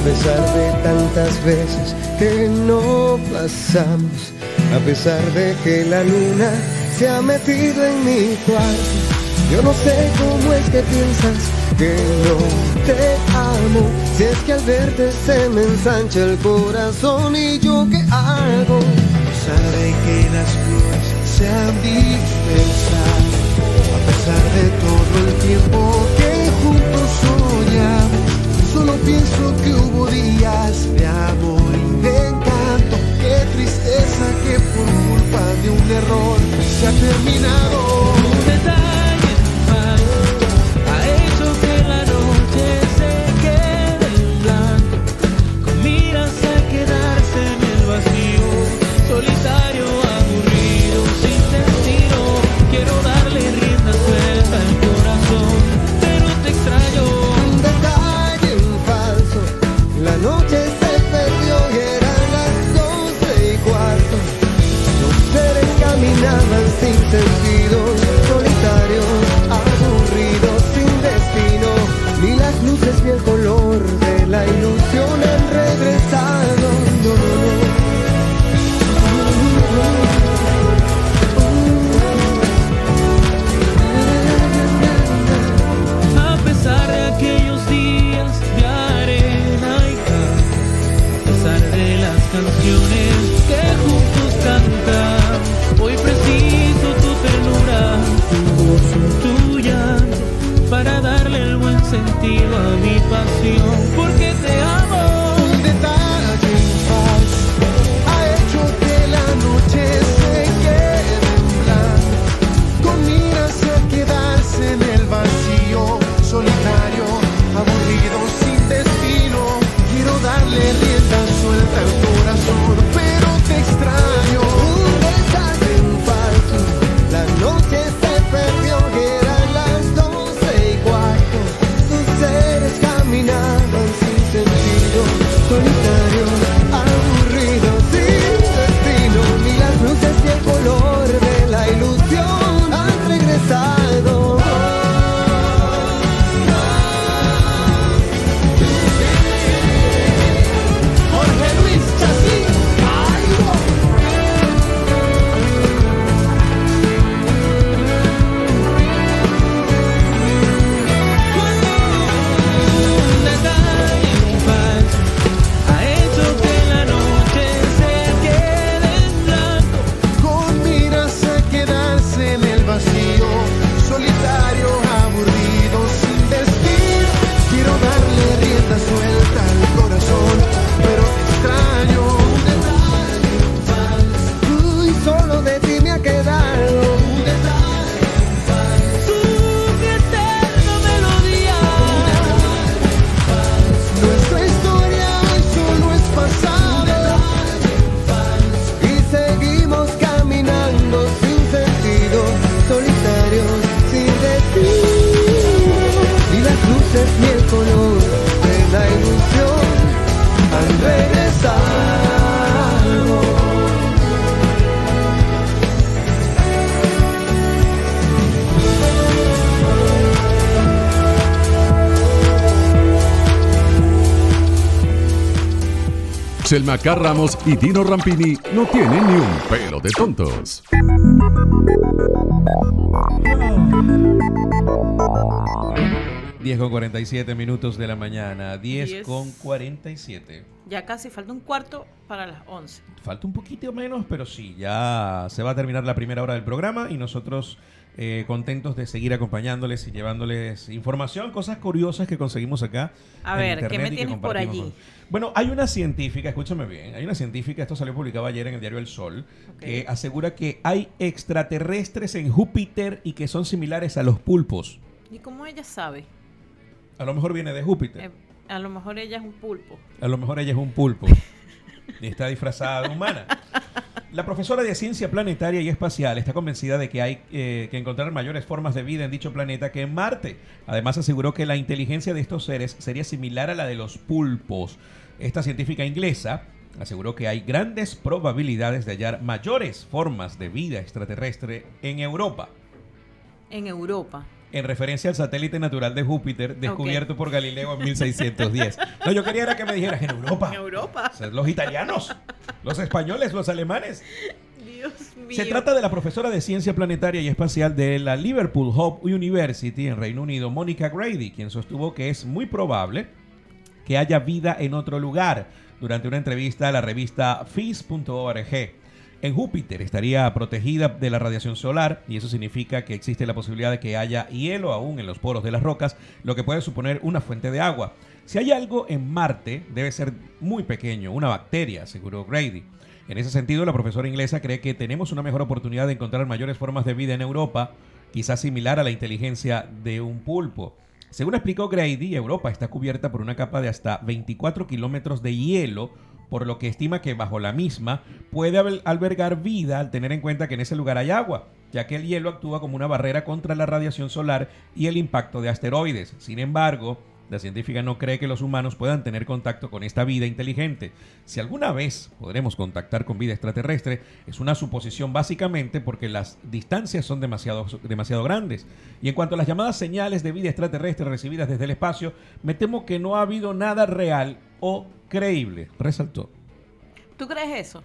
pesar de tantas veces que no pasamos, a pesar de que la luna se ha metido en mi cuarto, yo no sé cómo es que piensas que no te amo si es que al verte se me ensancha el corazón y yo qué hago. Sabe que las flores se han dispensado a pesar de todo el tiempo que juntos soñamos. Solo pienso que hubo días de amor y de encanto. Qué tristeza que por culpa de un error se ha terminado. Selma Ramos y Dino Rampini no tienen ni un pelo de tontos. 10 con 47 minutos de la mañana. 10 Diez. con 47. Ya casi falta un cuarto para las 11. Falta un poquito menos, pero sí, ya se va a terminar la primera hora del programa y nosotros eh, contentos de seguir acompañándoles y llevándoles información, cosas curiosas que conseguimos acá. A en ver, ¿qué me tienes por allí? con- Bueno, hay una científica, escúchame bien, hay una científica, esto salió publicado ayer en el diario El Sol, que asegura que hay extraterrestres en Júpiter y que son similares a los pulpos. ¿Y cómo ella sabe? A lo mejor viene de Júpiter. Eh, a lo mejor ella es un pulpo. A lo mejor ella es un pulpo está disfrazada de humana. La profesora de ciencia planetaria y espacial está convencida de que hay eh, que encontrar mayores formas de vida en dicho planeta que en Marte. Además aseguró que la inteligencia de estos seres sería similar a la de los pulpos. Esta científica inglesa aseguró que hay grandes probabilidades de hallar mayores formas de vida extraterrestre en Europa. En Europa. En referencia al satélite natural de Júpiter descubierto por Galileo en 1610. No, yo quería era que me dijeras en Europa. En Europa. O sea, los italianos, los españoles, los alemanes. Dios mío. Se trata de la profesora de ciencia planetaria y espacial de la Liverpool Hope University en Reino Unido, Mónica Grady, quien sostuvo que es muy probable que haya vida en otro lugar durante una entrevista a la revista Phys.org. En Júpiter estaría protegida de la radiación solar y eso significa que existe la posibilidad de que haya hielo aún en los poros de las rocas, lo que puede suponer una fuente de agua. Si hay algo en Marte, debe ser muy pequeño, una bacteria, aseguró Grady. En ese sentido, la profesora inglesa cree que tenemos una mejor oportunidad de encontrar mayores formas de vida en Europa, quizás similar a la inteligencia de un pulpo. Según explicó Grady, Europa está cubierta por una capa de hasta 24 kilómetros de hielo, por lo que estima que bajo la misma puede al- albergar vida al tener en cuenta que en ese lugar hay agua, ya que el hielo actúa como una barrera contra la radiación solar y el impacto de asteroides. Sin embargo, la científica no cree que los humanos puedan tener contacto con esta vida inteligente. Si alguna vez podremos contactar con vida extraterrestre, es una suposición básicamente porque las distancias son demasiado, demasiado grandes. Y en cuanto a las llamadas señales de vida extraterrestre recibidas desde el espacio, me temo que no ha habido nada real o creíble, resaltó. ¿Tú crees eso?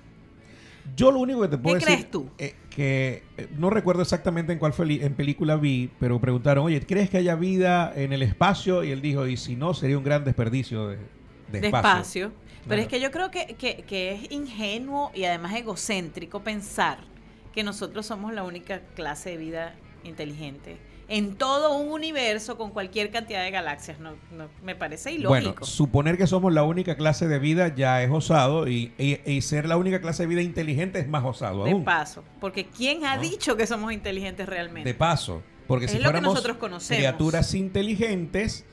Yo lo único que te puedo ¿Qué decir crees tú? eh, que eh, no recuerdo exactamente en cuál en película vi, pero preguntaron, oye, ¿crees que haya vida en el espacio? Y él dijo, y si no, sería un gran desperdicio de, de de espacio. espacio. Pero Claro. es que yo creo que, que- que es ingenuo y además egocéntrico pensar que nosotros somos la única clase de vida inteligente en todo un universo con cualquier cantidad de galaxias. No, no- me parece ilógico. Bueno, suponer que somos la única clase de vida ya es osado y, y- y ser la única clase de vida inteligente es más osado de aún. paso. Porque ¿quién ha ¿No? dicho que somos inteligentes realmente? De paso. Porque Es si fuéramos criaturas inteligentes,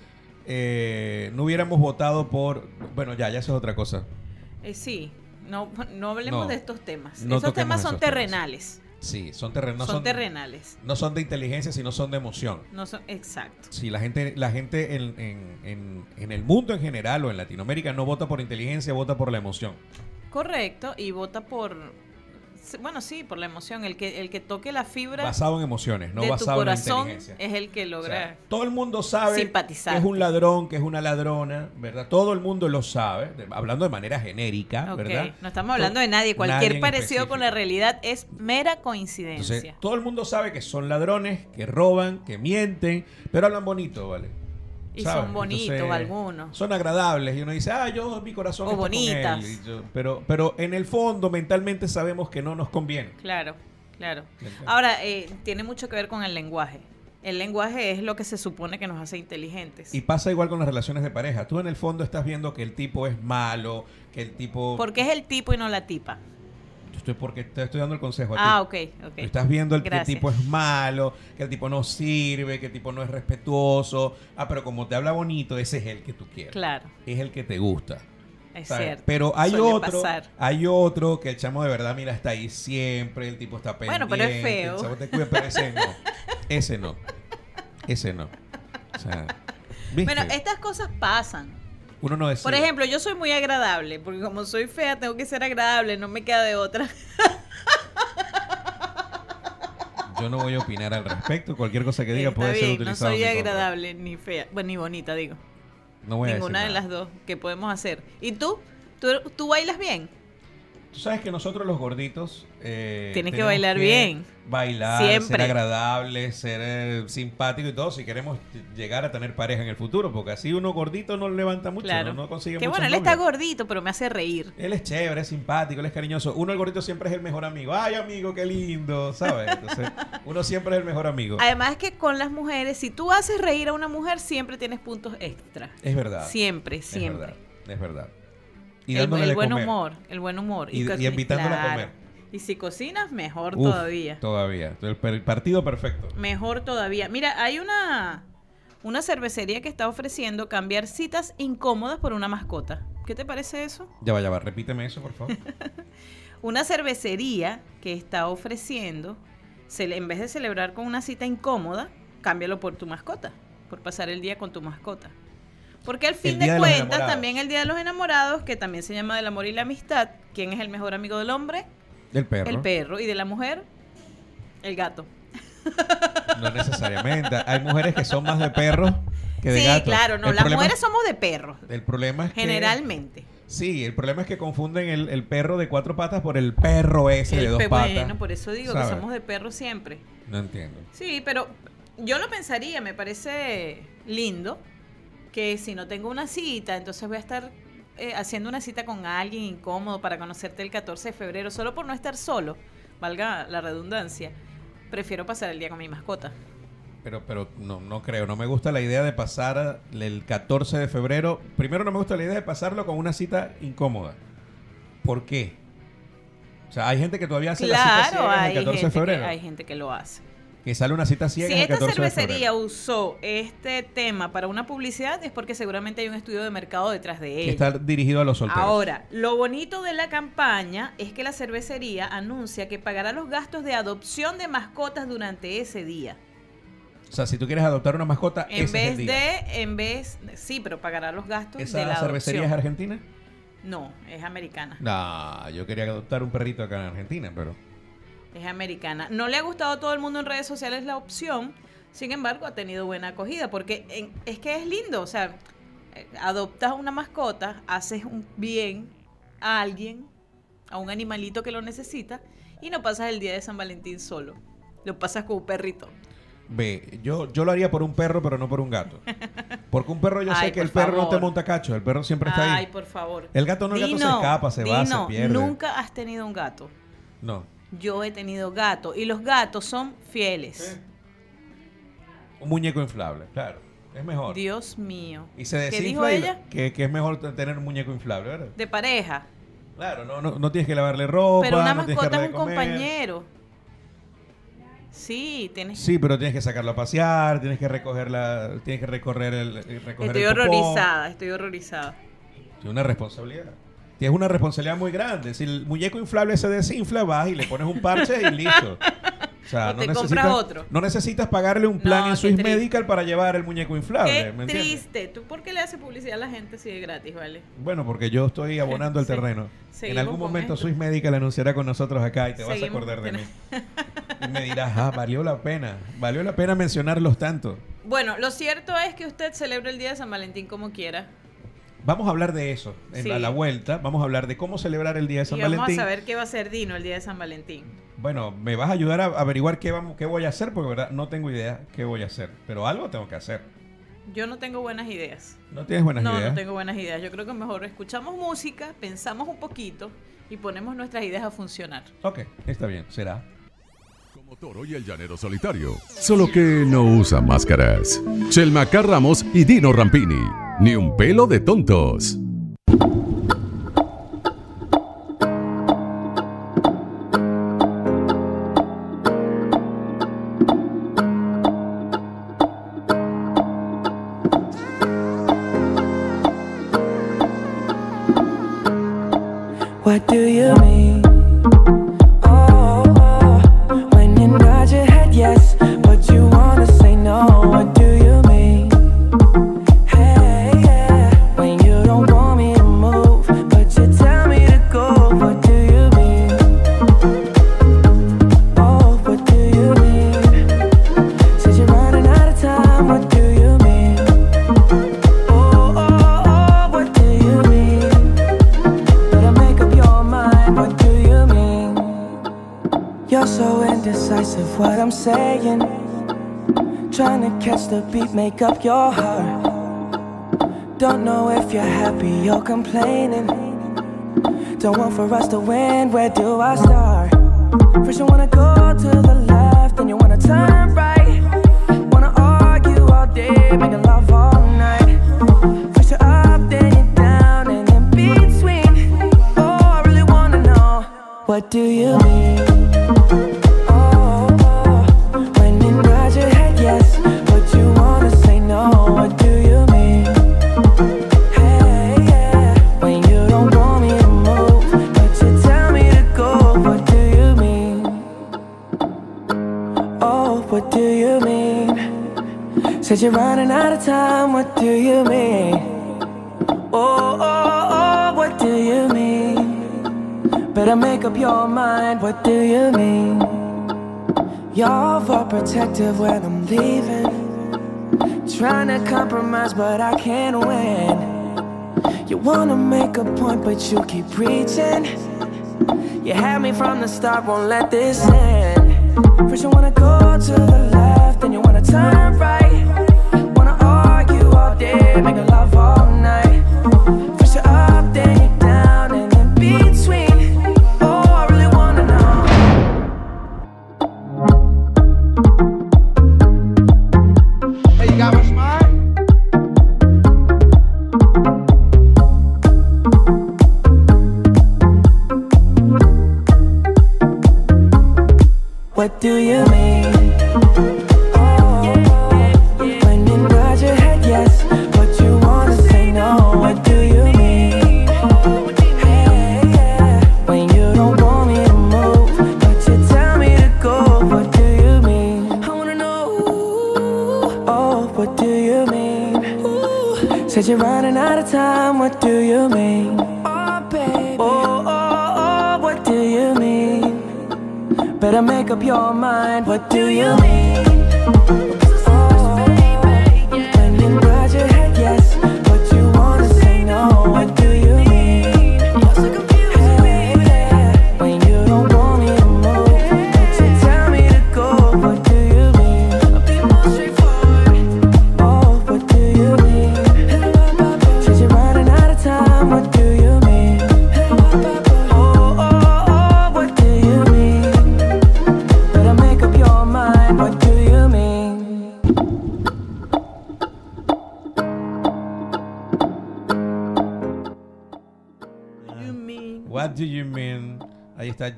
eh, no hubiéramos votado por... Bueno, ya, ya eso es otra cosa. Eh, sí, no, no hablemos No, de estos temas. no Esos temas son temas. Terrenales. Sí, son terrenos. son, terrenales. No son de inteligencia, sino son de emoción. No son, exacto. Sí, la gente, la gente en, en- en- en el mundo en general o en Latinoamérica no vota por inteligencia, vota por la emoción. Correcto, y vota por bueno, sí, por la emoción, el que el que toque la fibra Basado en emociones, no de tu basado en la inteligencia. es el que O logra sea, todo el mundo sabe Simpatizar. que es un ladrón, que es una ladrona, ¿verdad? Todo el mundo lo sabe, de- hablando de manera genérica, Ok, ¿verdad? No estamos hablando de nadie. Cualquier parecido con la realidad es mera coincidencia. Entonces, todo el mundo sabe que son ladrones, que roban, que mienten, pero hablan bonito, ¿vale? Y ¿Sabes? son bonitos Entonces, algunos. Son agradables y uno dice, ah, yo mi corazón O está con bonitas. él", yo- pero, pero en el fondo, mentalmente sabemos que no nos conviene. Claro, claro. Ahora, eh, tiene mucho que ver con el lenguaje. El lenguaje es lo que se supone que nos hace inteligentes. Y pasa igual con las relaciones de pareja. Tú en el fondo estás viendo que el tipo es malo, que el tipo... Porque es el tipo y no la tipa. Estoy porque te estoy dando el consejo a ti. Ah, ok, ok. Tú estás viendo el, que el tipo es malo, que el tipo no sirve, que el tipo no es respetuoso. Ah, pero como te habla bonito, ese es el que tú quieres. Claro, Es el que te gusta. es ¿sabes? cierto. Pero hay Suele otro, pasar. hay otro que el chamo de verdad, mira, está ahí siempre, el tipo está pendiente. Bueno, pero es feo. el chamo te cuida, pero ese no. Ese no. Ese no. O sea, ¿viste? Bueno, estas cosas pasan. Uno no decide. Por ejemplo, yo soy muy agradable, porque como soy fea, tengo que ser agradable, no me queda de otra. Yo no voy a opinar al respecto. Cualquier cosa que diga Está puede ser bien, no soy agradable ni fea, bueno, ni bonita, digo. No voy a Ninguna de decir las nada. dos que podemos hacer. ¿Y tú? ¿Tú, tú bailas bien? Tú sabes que nosotros los gorditos... eh, Tienes que bailar bien. Bailar, Siempre. ser agradable, ser eh, simpático y todo si queremos llegar a tener pareja en el futuro. Porque así uno gordito no levanta mucho, Claro. no, no consigue que muchas bueno, él está gordito, pero me hace reír. Él es chévere, es simpático, él es cariñoso. Uno, el gordito, siempre es el mejor amigo. Ay, amigo, qué lindo, ¿sabes? Entonces, uno siempre es el mejor amigo. Además que con las mujeres, si tú haces reír a una mujer, siempre tienes puntos extra. Es verdad. Siempre, Es siempre. verdad. Es verdad. Y el, el buen comer. humor, el buen humor. Y- y invitándola a comer. Y si cocinas, mejor Uf, todavía. Todavía. El, el partido perfecto. Mejor todavía. Mira, hay una, una cervecería que está ofreciendo cambiar citas incómodas por una mascota. ¿Qué te parece eso? Ya va, ya va. Repíteme eso, por favor. Una cervecería que está ofreciendo, en vez de celebrar con una cita incómoda, cámbialo por tu mascota, por pasar el día con tu mascota. Porque al fin de cuentas, también el Día de los Enamorados, que también se llama del amor y la amistad, ¿quién es el mejor amigo del hombre? El perro. El perro. Y de la mujer, el gato. No necesariamente. Hay mujeres que son más de perros que de sí, gatos. claro, no, El las mujeres somos de perros, El problema es que... generalmente. Sí, el problema es que confunden el, el perro de cuatro patas por el perro ese de dos pe- patas. bueno, por eso digo ¿sabes? que somos de perros siempre. No entiendo. Sí, pero yo lo pensaría, me parece lindo que si no tengo una cita, entonces voy a estar eh, haciendo una cita con alguien incómodo para conocerte el 14 de febrero, solo por no estar solo, valga la redundancia. Prefiero pasar el día con mi mascota. Pero, pero no, no creo. No me gusta la idea de pasar el 14 de febrero. Primero, no me gusta la idea de pasarlo con una cita incómoda. ¿Por qué? O sea, hay gente que todavía hace la cita el 14 de que, febrero. hay gente que lo hace. Que sale una cita ciega Si esta 14 de cervecería usó este tema para una publicidad es porque seguramente hay un estudio de mercado detrás de Que ella. está dirigido a los solteros. Ahora, lo bonito de la campaña es que la cervecería anuncia que pagará los gastos de adopción de mascotas durante ese día. O sea, si tú quieres adoptar una mascota, En ese vez es el día. de, en vez, sí, pero pagará los gastos de la ¿Esa cervecería es argentina? No, es americana. No, yo quería adoptar un perrito acá en Argentina, pero... Es americana. No le ha gustado a todo el mundo en redes sociales la opción, sin embargo, ha tenido buena acogida, porque en- es que es lindo, o sea, eh, adoptas una mascota, haces un bien a alguien, a un animalito que lo necesita, y no pasas el día de San Valentín solo. Lo pasas con un perrito. Ve, yo, yo lo haría por un perro, pero no por un gato. Porque un perro yo Ay, sé que el perro no te monta cacho, el perro siempre está Ay, ahí. por favor. El gato no, el gato se escapa, se va, se pierde. Nunca has tenido un gato. No. Yo he tenido gato y los gatos son fieles. Un muñeco inflable, claro. Es mejor. Dios mío. Y se ¿Qué dijo y- ella? que, que es mejor tener un muñeco inflable, ¿verdad? De pareja. Claro, no, no, no tienes que lavarle ropa. Pero una no mascota es un comer. compañero. Sí, tienes. Sí, pero tienes que sacarlo a pasear, tienes que recogerla, tienes que recorrer el, recoger Estoy el horrorizada, estoy horrorizada. Tienes una responsabilidad. Tienes una responsabilidad muy grande. Si el muñeco inflable se desinfla, vas y le pones un parche y listo. O sea, te no compras necesitas, otro. no necesitas pagarle un plan No, en Swiss triste. Medical para llevar el muñeco inflable. Qué ¿me triste. ¿Tú por qué le haces publicidad a la gente si es gratis, vale? Bueno, porque yo estoy abonando el Sí. terreno. En Seguimos algún momento esto. Swiss Medical anunciará con nosotros acá y te vas a Seguimos. acordar de mí. Y me dirás, ah, valió la pena. Valió la pena mencionarlos tanto. Bueno, lo cierto es que usted celebra el día de San Valentín como quiera. Vamos a hablar de eso. En Sí. la, la vuelta, vamos a hablar de cómo celebrar el Día de San y vamos Valentín. a saber qué va a hacer Dino el día de San Valentín. Bueno, me vas a ayudar a averiguar qué, vamos, qué voy a hacer, porque verdad no tengo idea qué voy a hacer. Pero algo tengo que hacer. Yo no tengo buenas ideas. ¿No tienes buenas no, ideas? no tengo buenas ideas. Yo creo que mejor escuchamos música, pensamos un poquito y ponemos nuestras ideas a funcionar. Ok, está bien, será. Y el Llanero Solitario. Solo que no usa máscaras. Chelmaca Ramos y Dino Rampini. Ni un pelo de tontos.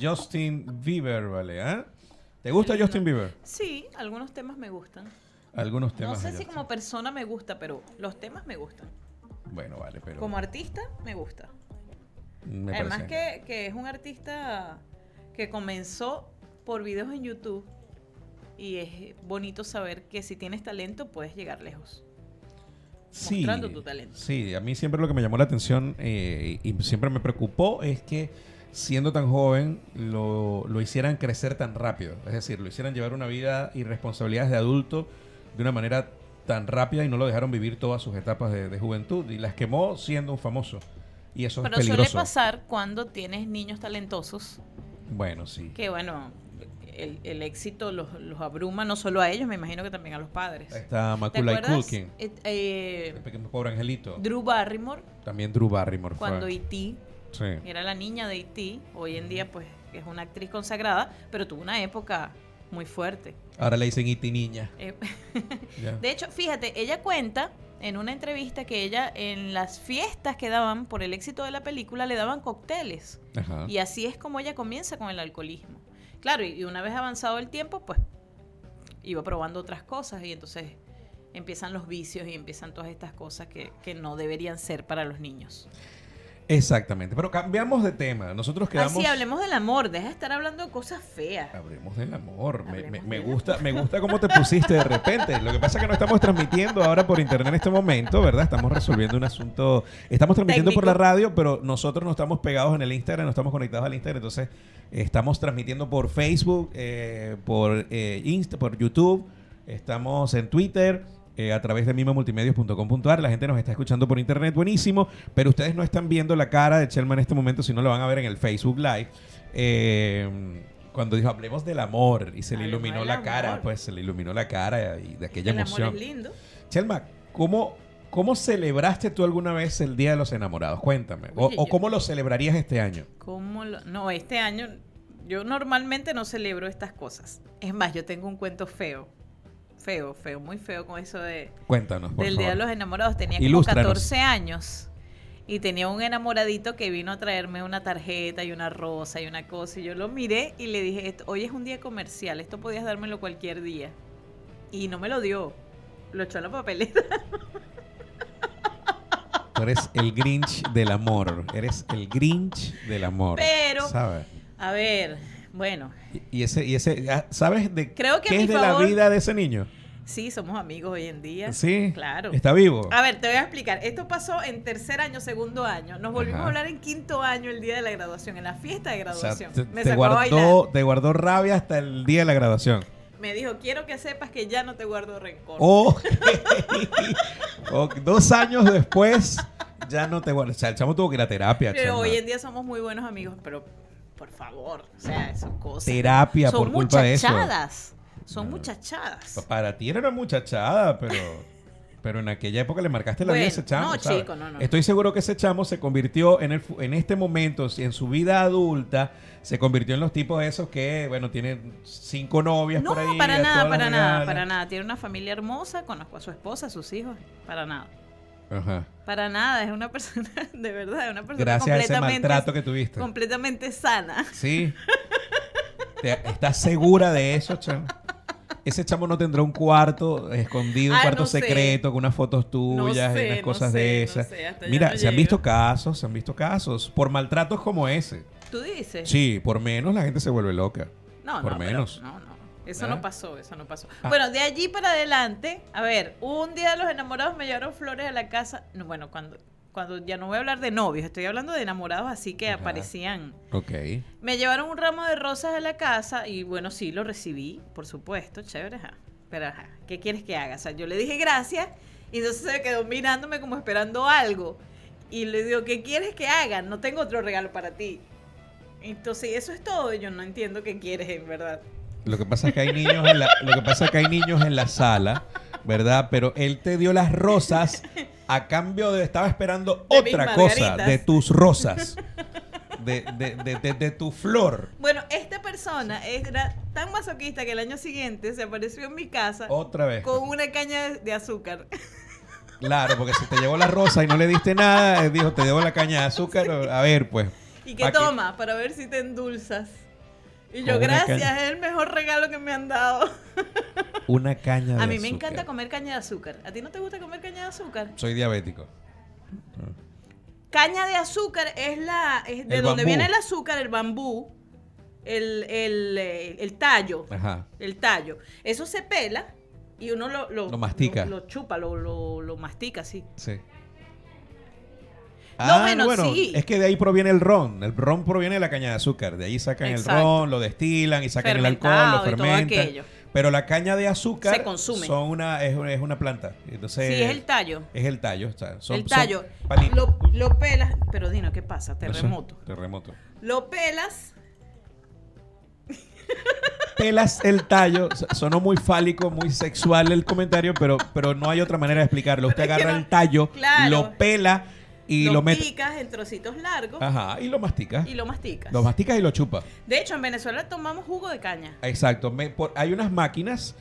Justin Bieber, ¿vale? ¿Ah? ¿Te gusta Justin Bieber? Sí, algunos temas me gustan. Algunos No temas. sé de si como persona me gusta, pero los temas me gustan. Bueno, vale, pero. Como artista me gusta. me Además que es un artista que comenzó por videos en YouTube y es bonito saber que si tienes talento puedes llegar lejos. Sí, mostrando tu talento. Sí, a mí siempre lo que me llamó la atención eh, y siempre me preocupó es que siendo tan joven lo, lo hicieran crecer tan rápido. Es decir, lo hicieran llevar una vida y responsabilidades de adulto de una manera tan rápida y no lo dejaron vivir todas sus etapas de, de juventud y las quemó siendo un famoso. Y eso Pero es suele pasar cuando tienes niños talentosos Bueno, sí. que, bueno, el, el éxito los, los abruma no solo a ellos, me imagino que también a los padres. Ahí está ¿Te Macaulay? Culkin, Eh, eh, el pequeño pobre angelito. Drew Barrymore, También Drew Barrymore cuando E.T. Sí. era la niña de E.T., hoy en día pues es una actriz consagrada, pero tuvo una época muy fuerte. Ahora le dicen Iti niña. Eh. De hecho, fíjate, ella cuenta en una entrevista que ella en las fiestas que daban por el éxito de la película le daban cócteles. Ajá. Y así es como ella comienza con el alcoholismo. Claro, y, y una vez avanzado el tiempo, pues iba probando otras cosas y entonces empiezan los vicios y empiezan todas estas cosas que, que no deberían ser para los niños. Exactamente. Pero cambiamos de tema. Nosotros quedamos. Así, hablemos del amor, deja de estar hablando de cosas feas. Hablemos del amor. Me, me- me del gusta, me gusta cómo te pusiste de repente. Lo que pasa es que no estamos transmitiendo ahora por internet en este momento, ¿verdad? Estamos resolviendo un asunto. Estamos transmitiendo por la radio, pero nosotros no estamos pegados en el Instagram, no estamos conectados al Instagram. Entonces, estamos transmitiendo por Facebook, eh, por eh, Insta, por YouTube. Estamos en Twitter. Eh, a través de mimomultimedios.com.ar. La gente nos está escuchando por internet, buenísimo. Pero ustedes no están viendo la cara de Chelma en este momento, sino lo van a ver en el Facebook Live. Eh, Cuando dijo, hablemos del amor y se le iluminó la cara, amor. pues se le iluminó la cara y de aquella El amor emoción. es lindo. Chelma, ¿cómo, ¿cómo celebraste tú alguna vez el Día de los Enamorados? Cuéntame. O, Oye, o yo- cómo lo celebrarías este año? ¿Cómo lo- No, este año yo normalmente no celebro estas cosas. Es más, yo tengo un cuento feo. Feo, feo, muy feo con eso de, Cuéntanos, por del Día de los Enamorados. Tenía como Ilústranos. 14 años y tenía un enamoradito que vino a traerme una tarjeta y una rosa y una cosa. Y yo lo miré y le dije, "Esto- hoy es un día comercial, esto podías dármelo cualquier día. Y no me lo dio. Lo echó a la papeleta. Tú eres el Grinch del amor. Eres el Grinch del amor. Pero- ¿Sabes? A ver, bueno, Y- Y ese, y ese, ah, ¿sabes de Creo que qué es de favor- la vida de ese niño? sí, somos amigos hoy en día. Sí. Claro. Está vivo. A ver, te voy a explicar. Esto pasó en tercer año, segundo año. Nos volvimos Ajá. a hablar en quinto año, el día de la graduación, en la fiesta de O sea, graduación. te, Me te guardó, te guardó rabia hasta el día de la graduación. Me dijo, quiero que sepas que ya no te guardo rencor. Oh, Ok, dos años después ya no te guardas. O sea, el chamo tuvo que ir a terapia. pero hoy en día somos muy buenos amigos, pero por favor, o sea, son cosas. Terapia son por culpa de eso. muchachadas. Son muchachadas. Para ti era una muchachada, pero, pero en aquella época le marcaste la vida a Bueno, ese chamo. no, chico, no, no. Estoy seguro que ese chamo se convirtió en, el, en este momento, en su vida adulta, se convirtió en los tipos esos que, bueno, tienen cinco novias No, por ahí. para a nada, para nada, para nada. Tiene una familia hermosa, conozco a su esposa, a sus hijos, para nada. Ajá. Para nada, es una persona, de verdad, es una persona Gracias a ese completamente, maltrato que tuviste. completamente sana. Sí. ¿Estás segura de eso, chamo? Ese chamo no tendrá un cuarto escondido, un Ah, cuarto no sé. secreto con unas fotos tuyas sé, y unas no cosas sé, de esas. Mira, se han visto casos, se han visto casos por maltratos como ese. ¿Tú dices? Sí, por menos la gente se vuelve loca. No, por pero- menos. no, no. Eso no pasó, eso no pasó. Ah. Bueno, de allí para adelante, a ver, un día los enamorados me llevaron flores a la casa. No, bueno, cuando, cuando ya no voy a hablar de novios, estoy hablando de enamorados así que Ajá. aparecían. Ok. Me llevaron un ramo de rosas a la casa y bueno, sí, lo recibí, por supuesto, chévere, ajá. Pero ajá, ¿qué quieres que haga? O sea, yo le dije gracias y entonces se quedó mirándome como esperando algo. Y le digo, ¿qué quieres que haga? No tengo otro regalo para ti. Entonces, eso es todo. Yo no entiendo qué quieres, en verdad. Lo que pasa es que hay niños en la, lo que pasa es que hay niños en la sala, ¿verdad? Pero él te dio las rosas a cambio de estaba esperando De otra cosa, de tus rosas. De, de, de, de- tu flor. Bueno, esta persona era tan masoquista que el año siguiente se apareció en mi casa Otra vez. con una caña de- azúcar. Claro, porque si te llevó la rosa y no le diste nada, dijo, te llevo la caña de azúcar. A ver, pues. Y que- toma, para ver si te endulzas. Y yo, gracias, es el mejor regalo que me han dado. Una caña de A mí me azúcar. encanta comer caña de azúcar. ¿A ti no te gusta comer caña de azúcar? Soy diabético. Caña de azúcar es la es de El donde bambú. viene el azúcar, el bambú, el, el, eh, el tallo, Ajá. el tallo. Eso se pela y uno lo, lo, Lo mastica. Lo, lo chupa, lo, lo, lo mastica, sí. Sí. No, Ah, bueno, sí. es que de ahí proviene el ron. El ron proviene de la caña de azúcar. De ahí sacan Exacto. el ron, lo destilan y sacan el alcohol, lo Fermentado y todo fermentan. Pero la caña de azúcar Se consume. son una, es, es una planta. Entonces, sí, es el tallo. Es el tallo. o sea, son- el tallo. son. Lo, lo pelas. Pero Dino, ¿qué pasa? Terremoto. Terremoto. Lo pelas. Pelas el tallo. Sonó muy fálico, muy sexual el comentario, pero, pero no hay otra manera de explicarlo. Usted agarra no- el tallo, Claro. lo pela y lo, lo picas en trocitos largos Ajá, y lo mastica. y lo masticas. Lo masticas y lo chupa. De hecho, en Venezuela tomamos jugo de caña. Exacto. Me- por- hay unas máquinas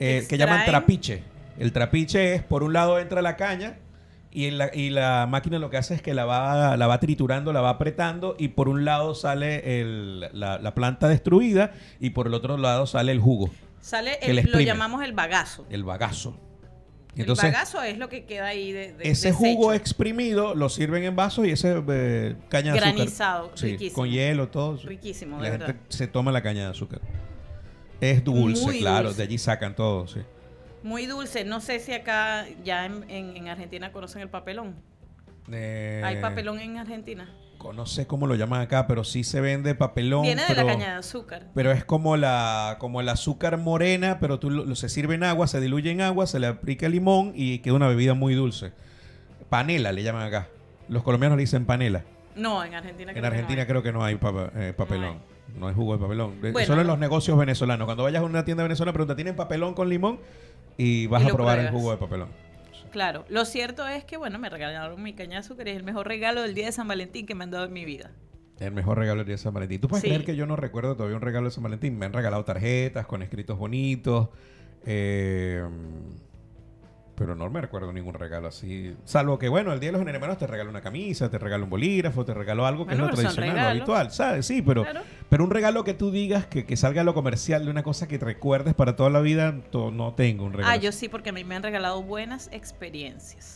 eh, que llaman trapiche. El trapiche es, por un lado entra la caña y la, y la máquina lo que hace es que la va, la va triturando, la va apretando y por un lado sale el- la, la planta destruida y por el otro lado sale el jugo, Sale, el- lo llamamos el bagazo. el bagazo. Y el entonces, bagazo es lo que queda ahí de, de- ese desecho. jugo exprimido lo sirven en vasos y ese eh, caña de azúcar. Granizado, Sí, riquísimo. con hielo, todo. Riquísimo, La de gente verdad. se toma la caña de azúcar. Es dulce, Muy claro. dulce. De allí sacan todo, sí. Muy dulce. No sé si acá ya en, en- en Argentina conocen el papelón. Eh, Hay papelón en Argentina. No sé cómo lo llaman acá, pero sí se vende papelón. Viene de pero, la caña de azúcar. Pero es como la como el azúcar morena, pero tú lo, se sirve en agua, se diluye en agua, se le aplica limón y queda una bebida muy dulce. Panela le llaman acá. Los colombianos le dicen panela. No, en Argentina En creo que no Argentina hay. creo que no hay eh, papelón. No No es jugo de papelón. Bueno, Solo en los negocios venezolanos. Cuando vayas a una tienda venezolana, pregunta, ¿tienen papelón con limón? Y vas Y a probar el jugo de papelón. Claro, lo cierto es que, bueno, me regalaron mi caña de azúcar y es el mejor regalo del día de San Valentín que me han dado en mi vida. El mejor regalo del día de San Valentín. ¿Tú puedes Sí. creer que yo no recuerdo todavía un regalo de San Valentín? Me han regalado tarjetas con escritos bonitos. eh, pero no me recuerdo ningún regalo así. Salvo que, bueno, el Día de los Enamorados te regalo una camisa, te regalo un bolígrafo, te regalo algo que Bueno, es lo tradicional, lo habitual, ¿sabes? Sí, pero, Claro. pero un regalo que tú digas que, que salga a lo comercial de una cosa que te recuerdes para toda la vida, to- no tengo un regalo. Ah, yo sí, porque a mí me han regalado buenas experiencias.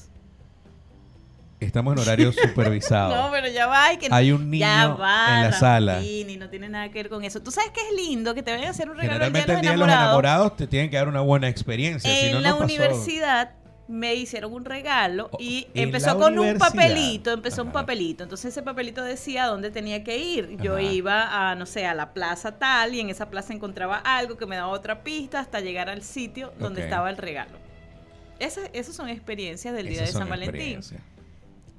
Estamos en horario supervisado. No, pero ya va. y que Hay un niño ya va, en la sala. Rampini, no tiene nada que ver con eso. ¿Tú sabes que es lindo que te vayan a hacer un regalo Generalmente el Día de los enamorados? Te tienen que dar una buena experiencia. si En no, la no universidad me hicieron un regalo y empezó con un papelito, empezó un papelito. Entonces ese papelito decía a dónde tenía que ir. Yo Ajá. iba a, no sé, a la plaza tal y en esa plaza encontraba algo que me daba otra pista hasta llegar al sitio donde estaba el regalo. Esas, esas son experiencias del día Esas de San Valentín.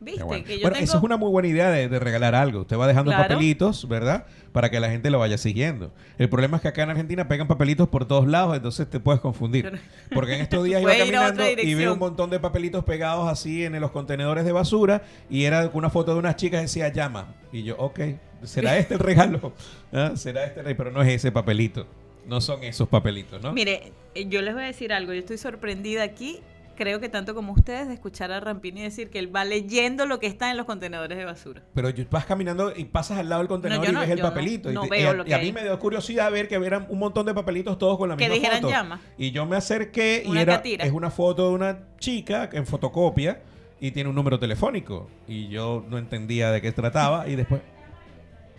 ¿Viste? Bueno. Que yo Bueno, tengo... esa es una muy buena idea de, de regalar algo. Usted va dejando Claro. papelitos, ¿verdad? Para que la gente lo vaya siguiendo. El problema es que acá en Argentina pegan papelitos por todos lados, entonces te puedes confundir. Porque en estos días iba caminando y vi un montón de papelitos pegados así en los contenedores de basura y era una foto de unas chicas que decía llama. Y yo, ok, ¿será este el regalo? ¿Ah? ¿Será este el regalo? Pero no es ese papelito. No son esos papelitos, ¿no? Mire, eh, yo les voy a decir algo. Yo estoy sorprendida aquí, creo que tanto como ustedes, de escuchar a Rampini decir que él va leyendo lo que está en los contenedores de basura. Pero vas caminando y pasas al lado del contenedor y no, ves el papelito. no y, veo y lo que y a hay. mí me dio curiosidad ver que eran un montón de papelitos todos con la Que misma dijeran foto. llama. Y yo me acerqué y era catira. es una foto de una chica en fotocopia y tiene un número telefónico. Y yo no entendía de qué trataba y después...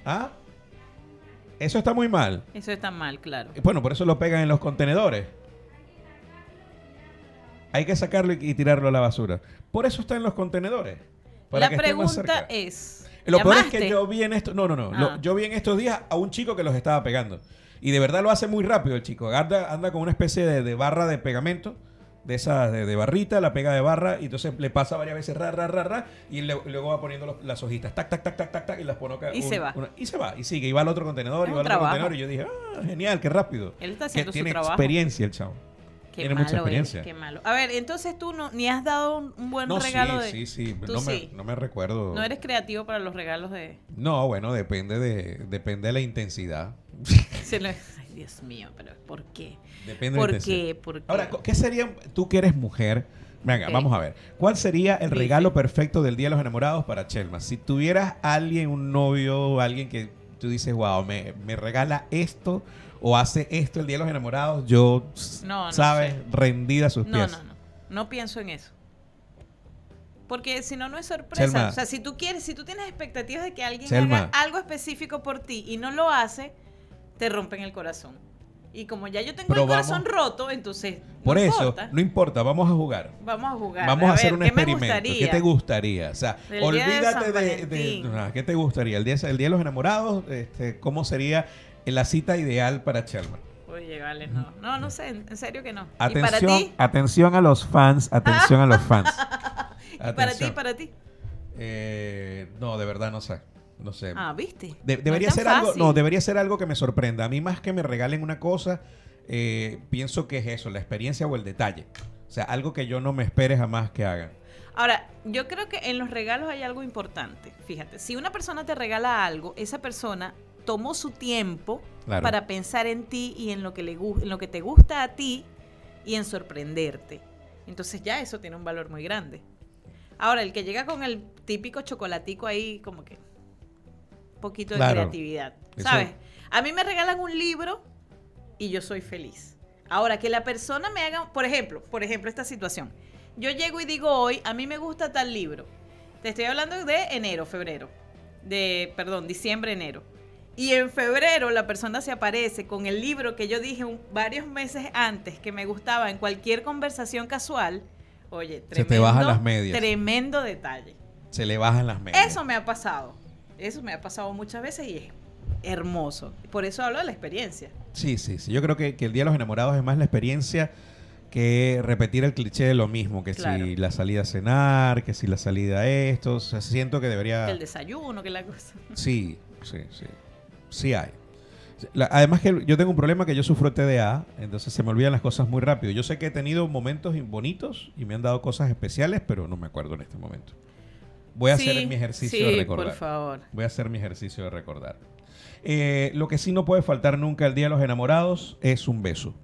Ah, eso está muy mal. Eso está mal, claro. Bueno, por eso lo pegan en los contenedores. Hay que sacarlo y, y tirarlo a la basura. Por eso está en los contenedores. para La que pregunta es... Lo peor es que yo vi en esto, no, no, no, lo- Ah. yo vi en estos días a un chico que los estaba pegando. Y de verdad lo hace muy rápido el chico. Anda, anda con una especie de, de barra de pegamento, de esa, de, de barrita, la pega de barra, y entonces le pasa varias veces ra, ra, ra, ra, y le- luego va poniendo los- las hojitas, tac, tac, tac, tac, tac, tac, y las pone acá. Y se va. y se va, y sigue, y va al otro contenedor, Es y va al otro contenedor, y yo dije, ah, genial, qué rápido. Él está Que haciendo su tiene trabajo. experiencia el chavo. Qué Tiene malo mucha experiencia. es, qué malo. A ver, entonces tú no, ni has dado un, un buen No, regalo sí, de... sí, sí, Tú no, sí. Me, no me recuerdo. No eres creativo para los regalos de... No, bueno, depende de, depende de la intensidad. Se lo- Ay, Dios mío, pero ¿por qué? Depende ¿Por de la qué? ¿Por qué? Ahora, ¿qué sería, tú que eres mujer? Venga, vamos a ver. ¿Cuál sería el regalo perfecto del Día de los Enamorados para Chelma? Si tuvieras alguien, un novio, alguien que tú dices, wow, me, me regala esto o hace esto el Día de los Enamorados, yo, No, no ¿sabes? sé. Rendida a sus No, pies. no, no. No pienso en eso. Porque si no, no es sorpresa. Selma. O sea, si tú quieres, si tú tienes expectativas de que alguien Selma. haga algo específico por ti y no lo hace, te rompen el corazón. Y como ya yo tengo Pero el corazón vamos- roto, entonces. no Por eso, importa. no importa, vamos a jugar. Vamos a jugar. Vamos a, hacer ver, un ¿qué me experimento. ¿Qué te gustaría? O sea, Del día de olvídate de, de- ¿Qué te gustaría? El día, el día de los enamorados, este, ¿cómo sería la cita ideal para Chelma? Oye, vale, no. No, no sé, en serio que no. Atención, ¿Y para ti? atención a los fans, atención a los fans. ¿Y para ti? ¿Para ti? Eh, no, de verdad no sé. No sé. Ah, ¿viste? De- No debería tan ser algo, no, debería ser algo que me sorprenda. A mí más que me regalen una cosa, eh, pienso que es eso, la experiencia o el detalle. O sea, algo que yo no me espere jamás que hagan. Ahora, yo creo que en los regalos hay algo importante. Fíjate, si una persona te regala algo, esa persona tomó su tiempo Claro. para pensar en ti y en lo que le en lo que te gusta a ti y en sorprenderte. Entonces ya eso tiene un valor muy grande. Ahora, el que llega con el típico chocolatico ahí, como que un poquito de Claro. creatividad, Eso- ¿sabes? A mí me regalan un libro y yo soy feliz. Ahora, que la persona me haga, por ejemplo, por ejemplo, esta situación. Yo llego y digo hoy, a mí me gusta tal libro. Te estoy hablando de enero, febrero. De, perdón, diciembre, enero. Y en febrero la persona se aparece con el libro que yo dije un- varios meses antes que me gustaba en cualquier conversación casual. Oye, tremendo, Se te bajan las medias. Tremendo detalle. Se le bajan las medias. Eso me ha pasado. Eso me ha pasado muchas veces y es hermoso. Por eso hablo de la experiencia. Sí, sí, sí. Yo creo que, que el Día de los Enamorados es más la experiencia que repetir el cliché de lo mismo, que Claro. si la salida a cenar, que si la salida a esto. O sea, siento que debería... Que el desayuno, que la cosa. Sí, sí, sí. Sí hay. La- además que yo tengo un problema que yo sufro TDA, entonces se me olvidan las cosas muy rápido. Yo sé que he tenido momentos bonitos y me han dado cosas especiales, pero no me acuerdo en este momento. Voy a Sí, hacer mi ejercicio sí, de recordar. por favor. Voy a hacer mi ejercicio de recordar. Eh, lo que sí no puede faltar nunca el Día de los Enamorados es un beso.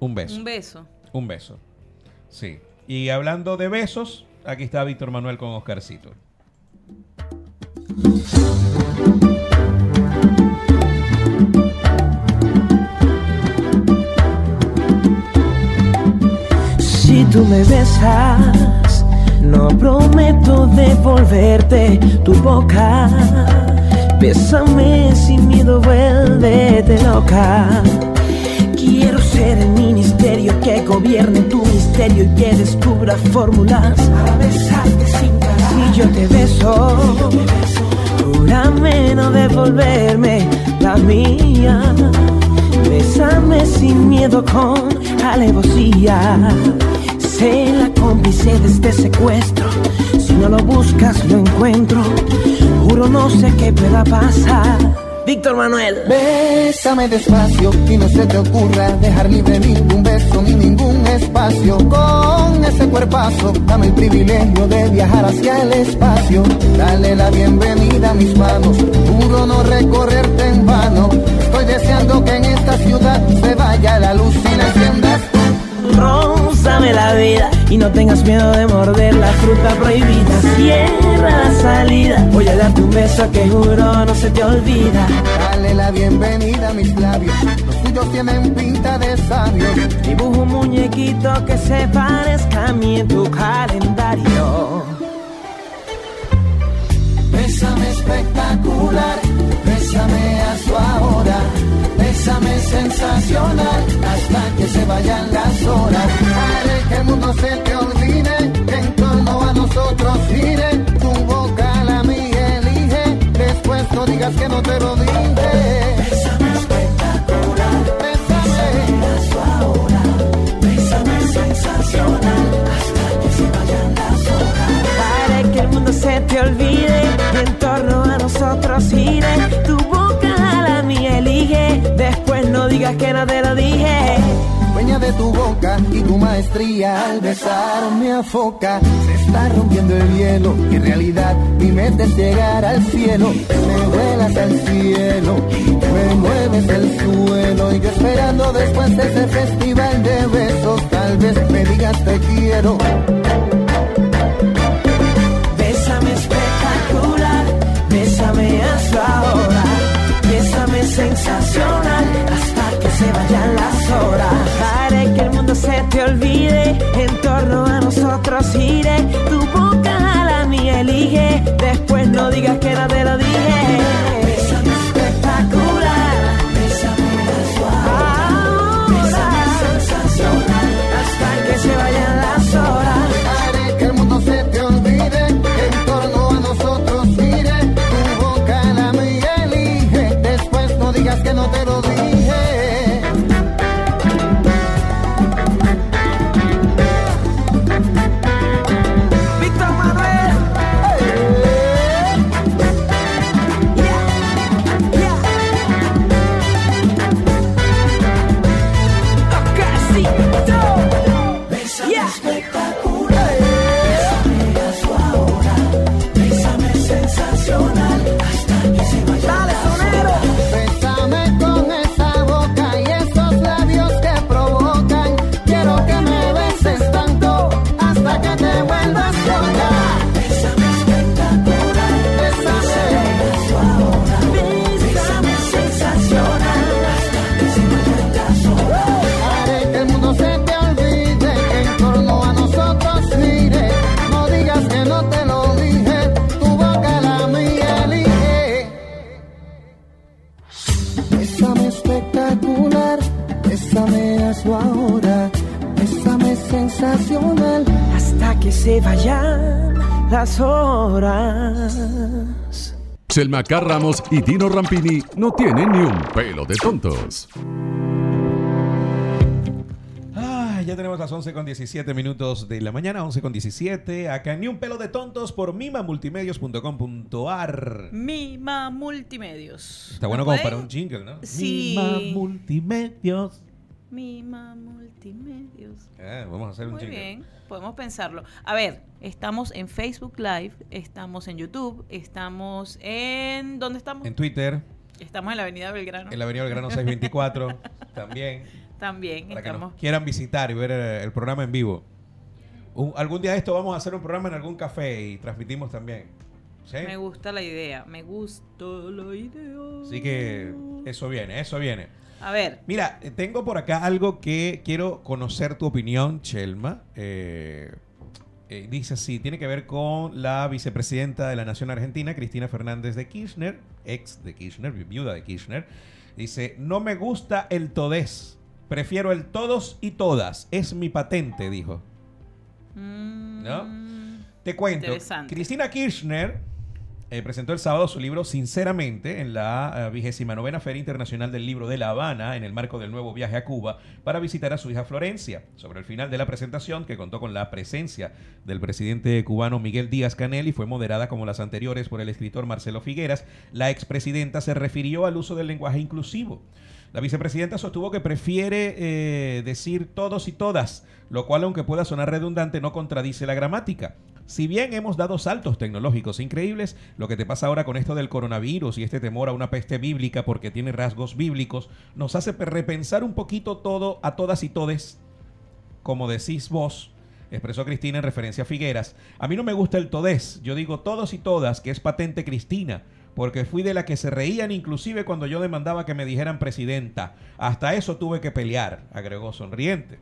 Un beso. Un beso. Un beso. Sí. Y hablando de besos, aquí está Víctor Manuel con Oscarcito. Si tú me besas, no prometo devolverte tu boca. Bésame sin miedo, vuélvete loca. Quiero ser el ministerio que gobierne tu misterio y que descubra fórmulas para besarte sin parar. Si yo te beso, júrame no devolverme la mía. Bésame sin miedo con alevosía. La cómplice de este secuestro. Si no lo buscas, lo encuentro. Juro no sé qué pueda pasar. Víctor Manuel. Bésame despacio y no se te ocurra dejar libre ningún beso ni ningún espacio. Con ese cuerpazo, dame el privilegio de viajar hacia el espacio. Dale la bienvenida a mis manos, juro no recorrerte en vano. Estoy deseando que en esta ciudad se vaya la luz y la enciendas. Rózame la vida y no tengas miedo de morder la fruta prohibida. Cierra la salida. Voy a darte un beso que juro no se te olvida. Dale la bienvenida a mis labios, los tuyos tienen pinta de sabios. Dibujo un muñequito que se parezca a mí en tu calendario. Bésame espectacular, bésame a su ahora, bésame sensacional, hasta que se vayan las horas. Haré que el mundo se te olvide, en torno a nosotros gire, tu boca la mía elige, después no digas que no te lo dije. Bésame espectacular, bésame ahora, bésame sensacional, hasta que se vayan las horas. Para que el mundo se te olvide en torno a nosotros gire. Tu digas que no te lo dije. Dueña de tu boca y tu maestría al besar me afoca. Se está rompiendo el hielo y en realidad mi mente es llegar al cielo. Me vuelas al cielo, me mueves el suelo. Y yo esperando después de ese festival de besos, tal vez me digas te quiero. Se te olvide, en torno a nosotros gire. Tu boca a la mía elige, después no digas que no te lo dije. Horas. Selma Ramos y Dino Rampini no tienen ni un pelo de tontos. Ah, ya tenemos las 11 con 17 minutos de la mañana, 11 con 17. Acá en Ni un pelo de tontos por mimamultimedios.com.ar. Mima Multimedios. Está bueno ¿Me como para un jingle, ¿no? Sí. Mima Multimedios. Mima Multimedios. Ah, vamos a hacer un Muy jingle. bien, podemos pensarlo. A ver, estamos en Facebook Live, estamos en YouTube, estamos en... ¿Dónde estamos? En Twitter, Estamos en la Avenida Belgrano. en la Avenida Belgrano 624, también. También Para que estamos... nos quieran visitar y ver eh, el programa en vivo. Un- algún día de esto vamos a hacer un programa en algún café y transmitimos también. ¿Sí? Me gusta la idea, me gusta la idea. Así que eso viene, eso viene. A ver, Mira, eh, tengo por acá algo que quiero conocer tu opinión, Chelma. Eh, eh, dice así, tiene que ver con la vicepresidenta de la Nación Argentina, Cristina Fernández de Kirchner, ex de Kirchner, vi- viuda de Kirchner. Dice, no me gusta el todés, prefiero el todos y todas, es mi patente, dijo. mm, ¿No? Te cuento, Interesante. Cristina Kirchner eh, presentó el sábado su libro Sinceramente en la vigésima novena Feria Internacional del Libro de La Habana en el marco del nuevo viaje a Cuba para visitar a su hija Florencia. Sobre el final de la presentación, que contó con la presencia del presidente cubano Miguel Díaz Canel y fue moderada como las anteriores por el escritor Marcelo Figueras, la expresidenta se refirió al uso del lenguaje inclusivo. La vicepresidenta sostuvo que prefiere eh, decir todos y todas, lo cual aunque pueda sonar redundante no contradice la gramática. Si bien hemos dado saltos tecnológicos increíbles, lo que te pasa ahora con esto del coronavirus y este temor a una peste bíblica porque tiene rasgos bíblicos, nos hace pe- repensar un poquito todo a todas y todes, como decís vos, expresó Cristina en referencia a Figueras. A mí no me gusta el todés, yo digo todos y todas, que es patente Cristina, porque fui de la que se reían inclusive cuando yo demandaba que me dijeran presidenta. Hasta eso tuve que pelear, agregó sonriente.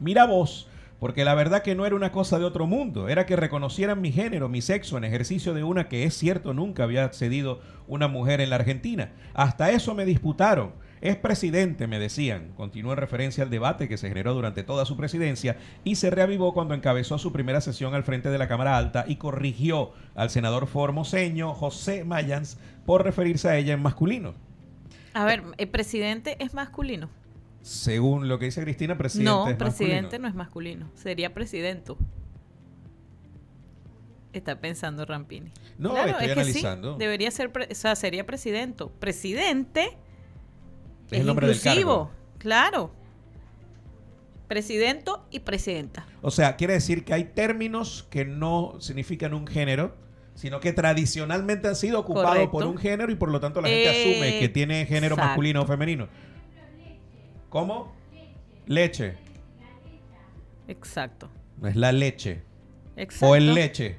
Mira vos, porque la verdad que no era una cosa de otro mundo, era que reconocieran mi género, mi sexo en ejercicio de una que es cierto nunca había accedido una mujer en la Argentina. Hasta eso me disputaron. Es presidente, me decían. Continuó en referencia al debate que se generó durante toda su presidencia y se reavivó cuando encabezó su primera sesión al frente de la Cámara Alta y corrigió al senador formoseño José Mayans por referirse a ella en masculino. a ver, ¿el presidente es masculino? Según lo que dice Cristina, presidente no, es presidente masculino. no es masculino, sería presidente. Está pensando Rampini. No, Claro, estoy es que analizando. sí, debería ser, o sea, sería presidente. Presidente Es el nombre del inclusivo, cargo. claro. Presidente y presidenta. O sea, quiere decir que hay términos que no significan un género, sino que tradicionalmente han sido ocupados Correcto. por un género y por lo tanto la gente Eh, asume que tiene género exacto. masculino o femenino. ¿Cómo? Leche. Exacto. No es la leche. Exacto. O el leche.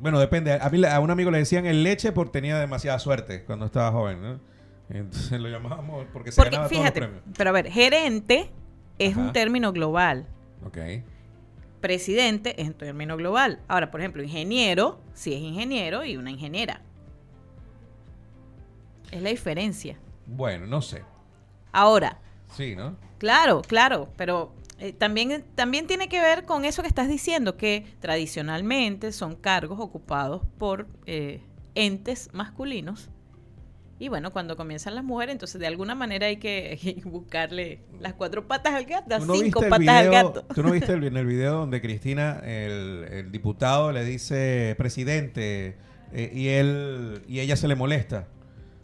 Bueno, depende. A, mí, a un amigo le decían el leche porque tenía demasiada suerte cuando estaba joven. ¿no? Entonces lo llamábamos porque se Porque ganaba fíjate, todos los premios. pero a ver, gerente es Ajá. un término global. Ok. Presidente es un término global. Ahora, por ejemplo, ingeniero, sí es ingeniero y una ingeniera. Es la diferencia. Bueno, no sé. Ahora, Sí, ¿no? Claro, claro, pero eh, también, también tiene que ver con eso que estás diciendo, que tradicionalmente son cargos ocupados por eh, entes masculinos. Y bueno, cuando comienzan las mujeres, entonces de alguna manera hay que buscarle las cuatro patas al gato, las ¿Tú no cinco patas al gato. ¿Tú no viste el- en el video donde Cristina, el, el diputado, le dice presidente eh, y él y ella se le molesta?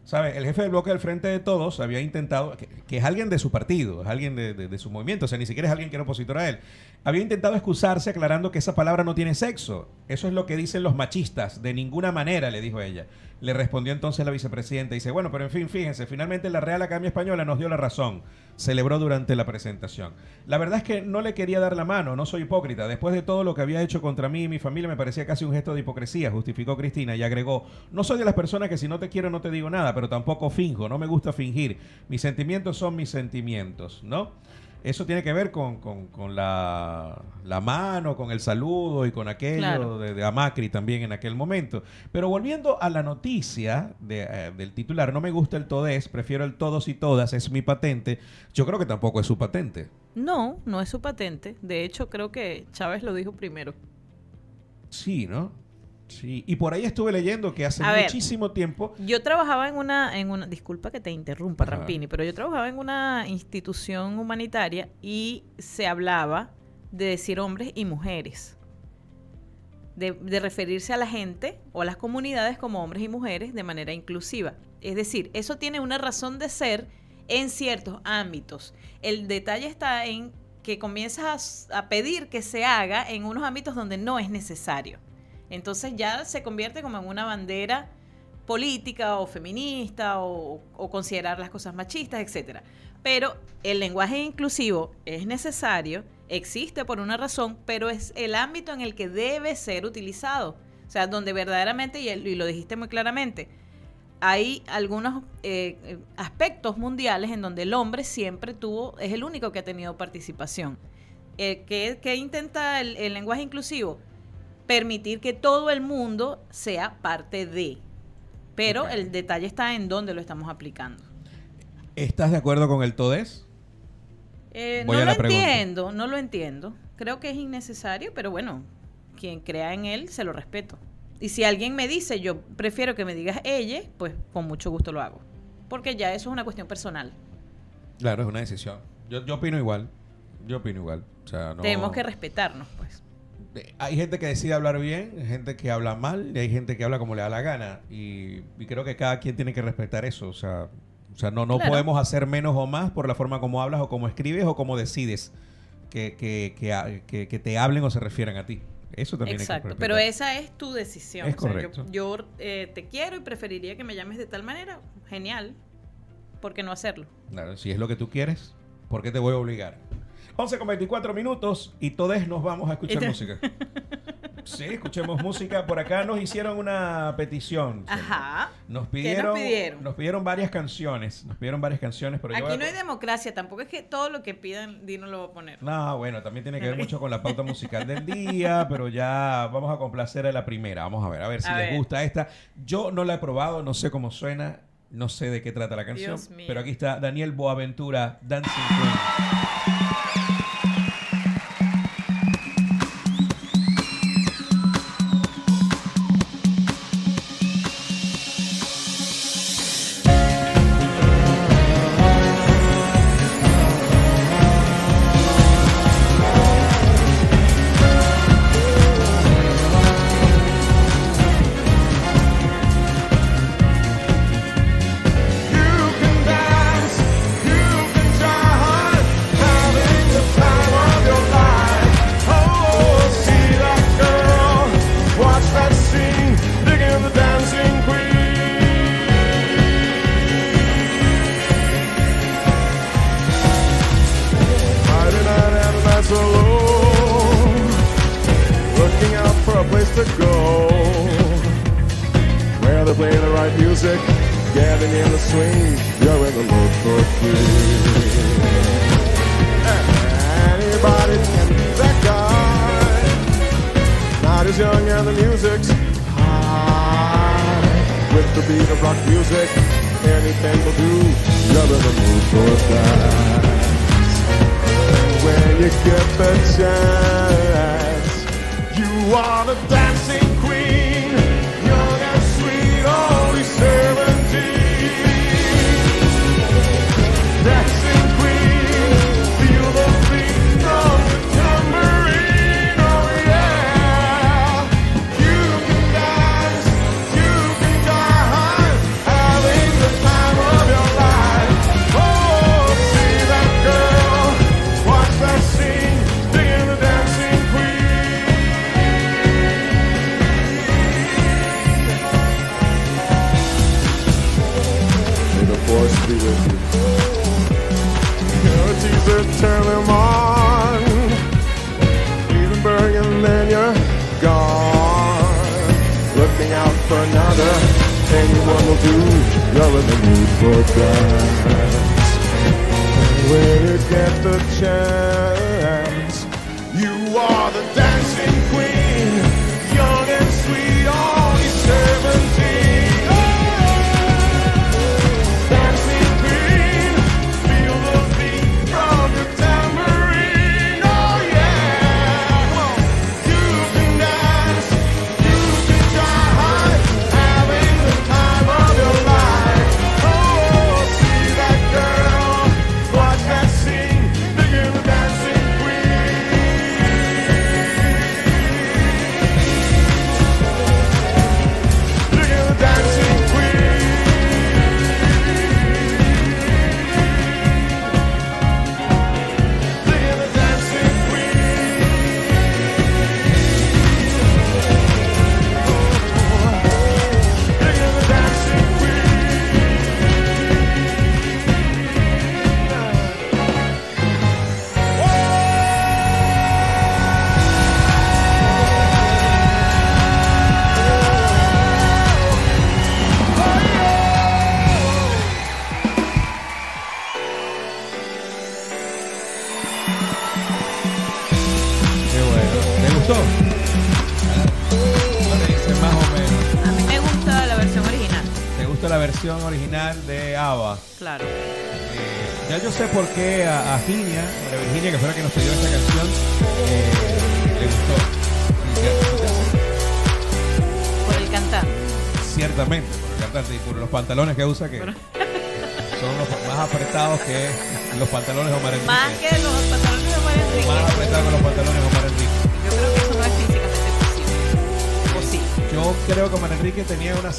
¿Sabes? El jefe del bloque del Frente de Todos había intentado, que, que es alguien de su partido, es alguien de, de- de su movimiento, o sea, ni siquiera es alguien que era opositor a él, había intentado excusarse aclarando que esa palabra no tiene sexo. Eso es lo que dicen los machistas, de ninguna manera, le dijo ella. Le respondió entonces la vicepresidenta dice, bueno, pero en fin, fíjense, finalmente la Real Academia Española nos dio la razón. Celebró durante la presentación. La verdad es que no le quería dar la mano, no soy hipócrita. Después de todo lo que había hecho contra mí y mi familia, me parecía casi un gesto de hipocresía, justificó Cristina y agregó, no soy de las personas que si no te quiero no te digo nada, pero tampoco finjo, no me gusta fingir. Mis sentimientos son mis sentimientos, ¿no? Eso tiene que ver con, con- con la, la mano, con el saludo y con aquello Claro. de, de a Macri también en aquel momento. Pero volviendo a la noticia de, eh, del titular, no me gusta el todés, prefiero el todos y todas, es mi patente. Yo creo que tampoco es su patente. No, no es su patente. De hecho, creo que Chávez lo dijo primero. Sí, ¿no? Sí, y por ahí estuve leyendo que hace ver. muchísimo tiempo. Yo trabajaba en una, en una, disculpa que te interrumpa, Ajá. Rampini, pero yo trabajaba en una institución humanitaria y se hablaba de decir hombres y mujeres. De, de referirse a la gente o a las comunidades como hombres y mujeres de manera inclusiva. Es decir, eso tiene una razón de ser en ciertos ámbitos. El detalle está en que comienzas a, a pedir que se haga en unos ámbitos donde no es necesario. Entonces ya se convierte como en una bandera política o feminista o, considerar las cosas machistas, etcétera. Pero el lenguaje inclusivo es necesario, existe por una razón, pero es el ámbito en el que debe ser utilizado. O sea, donde verdaderamente, y, lo dijiste muy claramente, hay algunos eh, aspectos mundiales en donde el hombre siempre tuvo, es el único que ha tenido participación. Eh, ¿qué, intenta el lenguaje inclusivo? Permitir que todo el mundo sea parte de. Pero el detalle está en dónde lo estamos aplicando. ¿Estás de acuerdo con el TODES? Eh, no lo entiendo, no lo entiendo. Creo que es innecesario, pero bueno, quien crea en él, se lo respeto. Y si alguien me dice, yo prefiero que me digas ella, pues con mucho gusto lo hago. Porque ya eso es una cuestión personal. Claro, es una decisión. Yo, yo opino igual. Yo opino igual. O sea, no... Tenemos que respetarnos, pues. Hay gente que decide hablar bien, hay gente que habla mal y hay gente que habla como le da la gana. Y, y creo que cada quien tiene que respetar eso. O sea, o sea no, no Claro. podemos hacer menos o más por la forma como hablas o como escribes o como decides que, que, que, que- que te hablen o se refieran a ti. Eso también hay que Exacto, respetar. pero esa es tu decisión. Es O sea, yo- correcto. yo eh, te quiero y preferiría que me llames de tal manera. Genial. ¿Por qué no hacerlo? Claro, si es lo que tú quieres, ¿por qué te voy a obligar? 11 con 24 minutos y todos nos vamos a escuchar Este- música. Sí, escuchemos música. Por acá nos hicieron una petición. Ajá. Nos ¿Qué pidieron, nos pidieron? nos pidieron varias canciones. Nos pidieron varias canciones, pero Aquí a- no hay democracia, tampoco es que todo lo que pidan Dino lo va a poner. No, bueno, también tiene que ver mucho con la pauta musical del día, pero ya vamos a complacer a la primera. Vamos a ver, a ver si A les ver. gusta esta. Yo no la he probado, no sé cómo suena, no sé de qué trata la canción, Dios mío. pero aquí está Daniel Boaventura, Dancing Queen.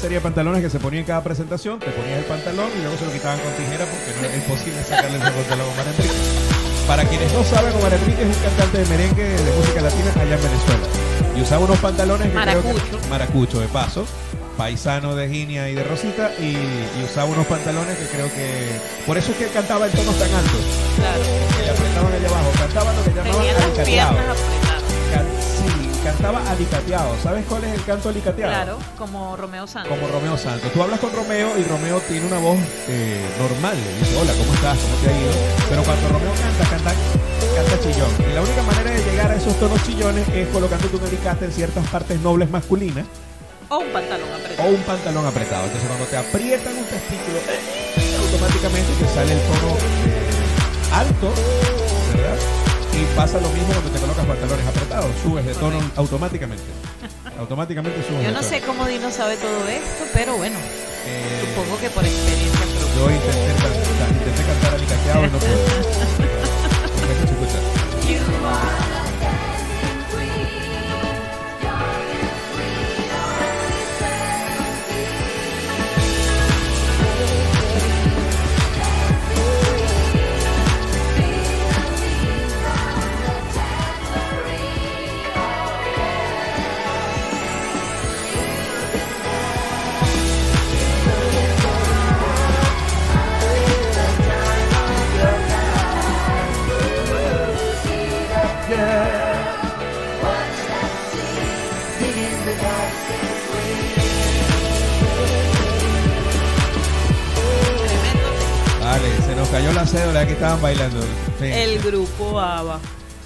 Serie de pantalones que se ponía en cada presentación, te ponías el pantalón y luego se lo quitaban con tijera porque no es imposible sacarle ese pantalón a Omar Enrique. Para quienes no saben, Omar Enrique es un cantante de merengue de música latina allá en Venezuela. Y usaba unos pantalones que creo que- Maracucho. maracucho de paso, paisano de Ginia y de Rosita, y, y usaba unos pantalones que creo que... Por eso es que él cantaba en tonos tan altos, Claro. que le apretaban allá abajo. Cantaba lo que llamaban cantaba alicateado. ¿Sabes cuál es el canto alicateado? Claro, como Romeo Santos. como Romeo Santos. Tú hablas con Romeo y Romeo tiene una voz eh, normal. Le dice, hola, ¿cómo estás? ¿Cómo te ha ido? Pero cuando Romeo canta, canta, canta chillón. Y la única manera de llegar a esos tonos chillones es colocándote un alicate en ciertas partes nobles masculinas O un pantalón o apretado. un pantalón apretado. Entonces cuando te aprietan un testículo, automáticamente te sale el tono eh, alto, ¿verdad? Y pasa lo mismo cuando te colocas pantalones apretados. Subes de tono Correcto. automáticamente. Automáticamente subes Yo no sé cómo Dino sabe todo esto, pero bueno, Eh, supongo que por experiencia propia. Yo intenté, cantar- intenté cantar alicateado y no pude. nos cayó la cédula que estaban bailando. Sí, El grupo ABBA.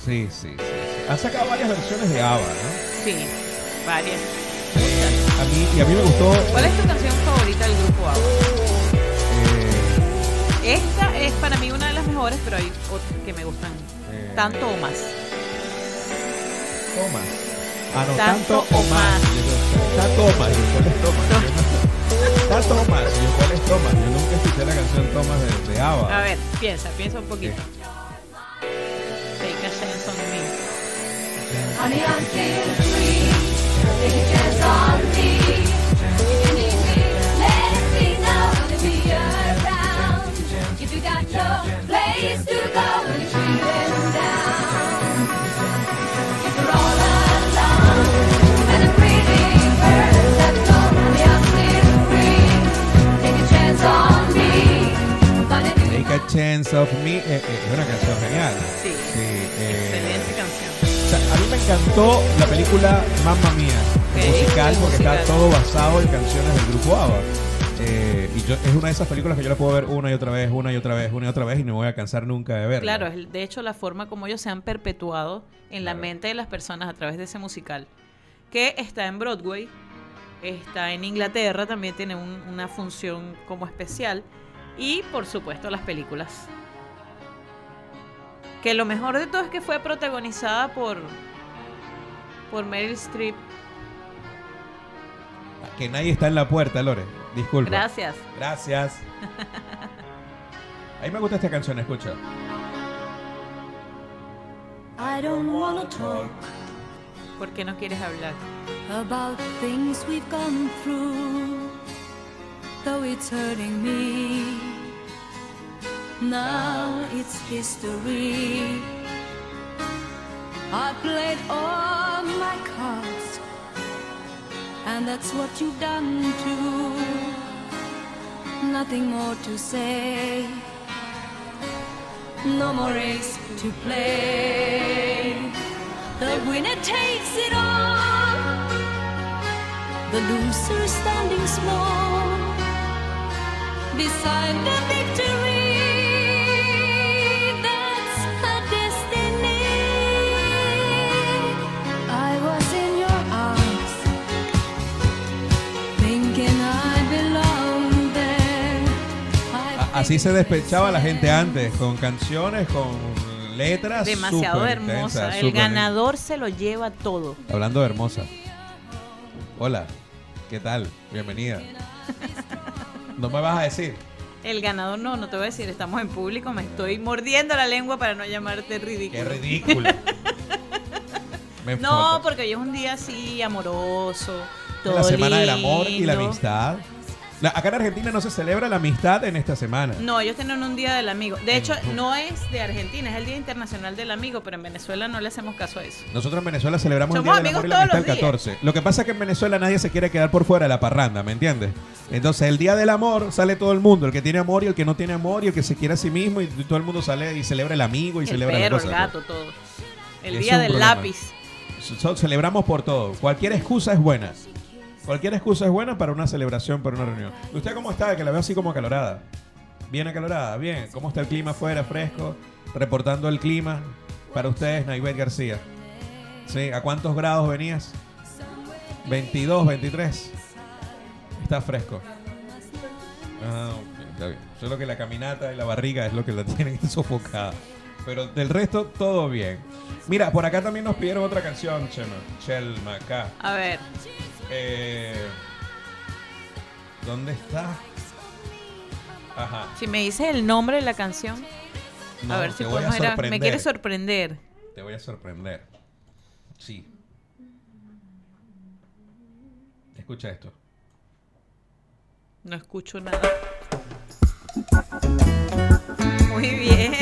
sí, sí, sí, sí. Han sacado varias versiones de ABBA, ¿no? Sí, varias. Eh, a mí, y a mí me gustó. ¿Cuál es tu canción favorita del grupo ABBA? eh, Esta es para mí una de las mejores, pero hay otras que me gustan Eh. tanto o más. Ah, no, Tanto tanto, o o más. más. Está Thomas. ¿Y cuál es Thomas? Thomas. ¿Y cuál es Thomas? Yo nunca escuché la canción Thomas de, de ABBA. A ver, piensa, piensa un poquito. Take a chance on me. Honey, I'm feeling free. Take a chance on me. If you need me, let me know. Gonna be around. If you got no place to go Chance of Me. eh, eh, es una canción genial. Sí, Sí, eh, excelente canción. o sea, a mí me encantó la película Mamma Mía, el Ok, musical, porque está musical. todo basado en canciones del grupo ABBA. Eh, y yo, es una de esas películas que yo la puedo ver una y otra vez, una y otra vez, una y otra vez y no voy a cansar nunca de verla. Claro, es de hecho la forma como ellos se han perpetuado en la Claro. mente de las personas a través de ese musical, que está en Broadway, está en Inglaterra, también tiene un- una función como especial, y por supuesto las películas. Que lo mejor de todo es que fue protagonizada por, por Meryl Streep. Que nadie está en la puerta, Lore. Disculpa. Gracias. Gracias. A mí me gusta esta canción, escucha. I don't wanna talk ¿Por qué no quieres hablar? about things we've gone through, though it's hurting me. Now it's history. I played all my cards, and that's what you've done too. Nothing more to say. No more race to play. The winner takes it all. The loser standing small Así se despechaba la gente antes, con canciones, con letras. Demasiado hermosa. intensas, El ganador se lo lleva todo. Hablando de hermosa. Hola, ¿qué tal? Bienvenida. No me vas a decir. El ganador no, no te voy a decir, estamos en público, me estoy mordiendo la lengua para no llamarte ridículo. Qué ridículo. Me No, porque hoy es un día así amoroso, todo la semana del amor y la amistad. La- acá en Argentina no se celebra la amistad en esta semana. No, ellos tienen un día del amigo. De hecho, no es de Argentina, es el Día Internacional del Amigo, pero en Venezuela no le hacemos caso a eso. Nosotros en Venezuela celebramos el Día del Amor y la Amistad el los días. 14. Lo que pasa es que en Venezuela nadie se quiere quedar por fuera de la parranda, ¿me entiendes? Entonces, el Día del Amor sale todo el mundo, el que tiene amor y el que no tiene amor y el que se quiere a sí mismo y todo el mundo sale y celebra el amigo y el celebra la perro, cosa. el gato, todo. El Es día del problema. lápiz. So- celebramos por todo. Cualquier excusa es buena. Cualquier excusa es buena para una celebración, para una reunión. ¿Usted cómo está? Que la veo así como acalorada. Bien acalorada, bien. ¿Cómo está el clima afuera, fresco? Reportando el clima para ustedes, Naibet García. ¿Sí? ¿A cuántos grados venías? 22, 23. Está fresco. Ah, ok, está bien. Solo que la caminata y la barriga es lo que la tienen sofocada. Pero del resto, todo bien. Mira, por acá también nos pidieron otra canción, Chema. Chelma, acá. A ver, Eh, ¿Dónde está? Ajá. si me dices el nombre de la canción, No, a ver si podemos a- Me quieres sorprender. Te voy a sorprender. Sí. Escucha esto. No escucho nada. Muy bien.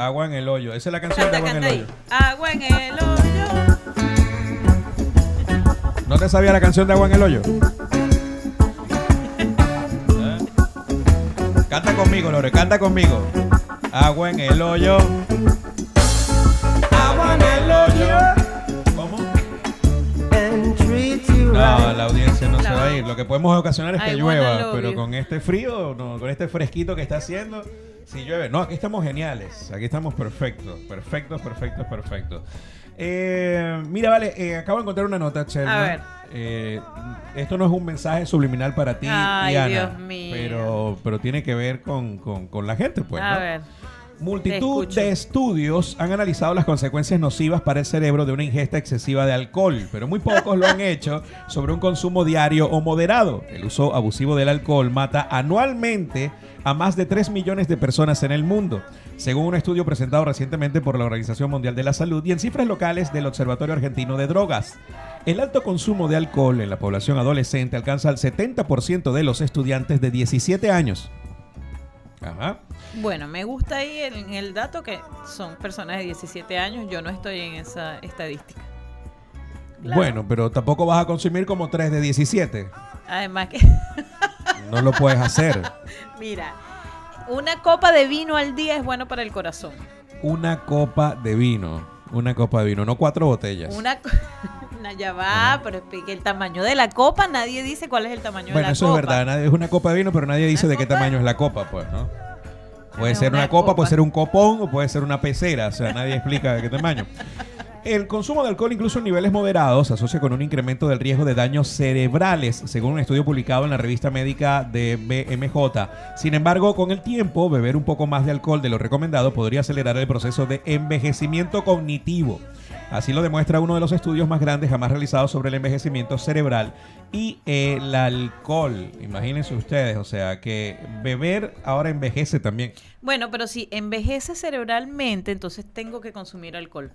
Agua en el hoyo. Esa es la canción de Agua en el ahí. hoyo. Agua en el hoyo. ¿No te sabía la canción de Agua en el hoyo? Canta conmigo, Lore, canta conmigo. Agua en el hoyo. Agua en el hoyo. ¿Cómo? No, la audiencia No. Va a ir. Lo que podemos ocasionar es que I llueva, pero you. con este frío, no, con este fresquito que está haciendo, si llueve. No, aquí estamos geniales. Aquí estamos perfectos, perfectos, perfectos, perfectos. Eh, mira, vale, eh, acabo de encontrar una nota, Chelma. A ver. Eh, esto no es un mensaje subliminal para ti, Ay, Diana, Dios mío. Pero, pero tiene que ver con, con- con la gente, pues. A ¿no? ver. Multitud de estudios han analizado las consecuencias nocivas para el cerebro de una ingesta excesiva de alcohol, pero muy pocos lo han hecho sobre un consumo diario o moderado. El uso abusivo del alcohol mata anualmente a más de 3 millones de personas en el mundo, según un estudio presentado recientemente por la Organización Mundial de la Salud y en cifras locales del Observatorio Argentino de Drogas. El alto consumo de alcohol en la población adolescente alcanza al 70% de los estudiantes de 17 años. Ajá. Bueno, me gusta ahí el, el dato que son personas de 17 años. Yo no estoy en esa estadística. Claro. Bueno, pero tampoco vas a consumir como 3 de 17. Además que, No lo puedes hacer. mira, una copa de vino al día es bueno para el corazón. Una copa de vino. Una copa de vino, no cuatro botellas. Una, ya va, pero el tamaño de la copa, nadie dice cuál es el tamaño de bueno, la eso copa. es verdad. nadie- es una copa de vino, pero nadie dice de qué tamaño es la copa, pues, ¿no? Puede ser una una copa, copa. puede ser un copón o puede ser una pecera. O sea, nadie explica de qué tamaño. El consumo de alcohol, incluso en niveles moderados, se asocia con un incremento del riesgo de daños cerebrales, según un estudio publicado en la revista médica de BMJ. Sin embargo, con el tiempo, beber un poco más de alcohol de lo recomendado podría acelerar el proceso de envejecimiento cognitivo. Así lo demuestra uno de los estudios más grandes jamás realizados sobre el envejecimiento cerebral y el alcohol. Imagínense ustedes, o sea, que beber ahora envejece también. Bueno, pero si envejece cerebralmente, entonces tengo que consumir alcohol.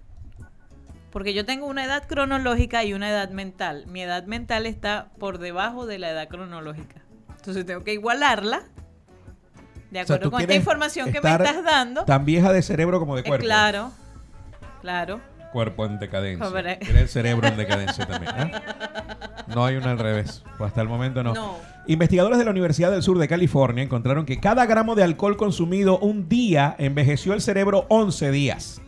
Porque yo tengo una edad cronológica y una edad mental. Mi edad mental está por debajo de la edad cronológica. Entonces tengo que igualarla. De O sea, acuerdo con esta información que me estás dando. Tan vieja de cerebro como de Eh, cuerpo. claro, claro. Cuerpo en decadencia. Hombre. Era el cerebro en decadencia también. ¿eh? No hay una al revés. O hasta el momento no. No. Investigadores de la Universidad del Sur de California encontraron que cada gramo de alcohol consumido un día envejeció el cerebro 11 días.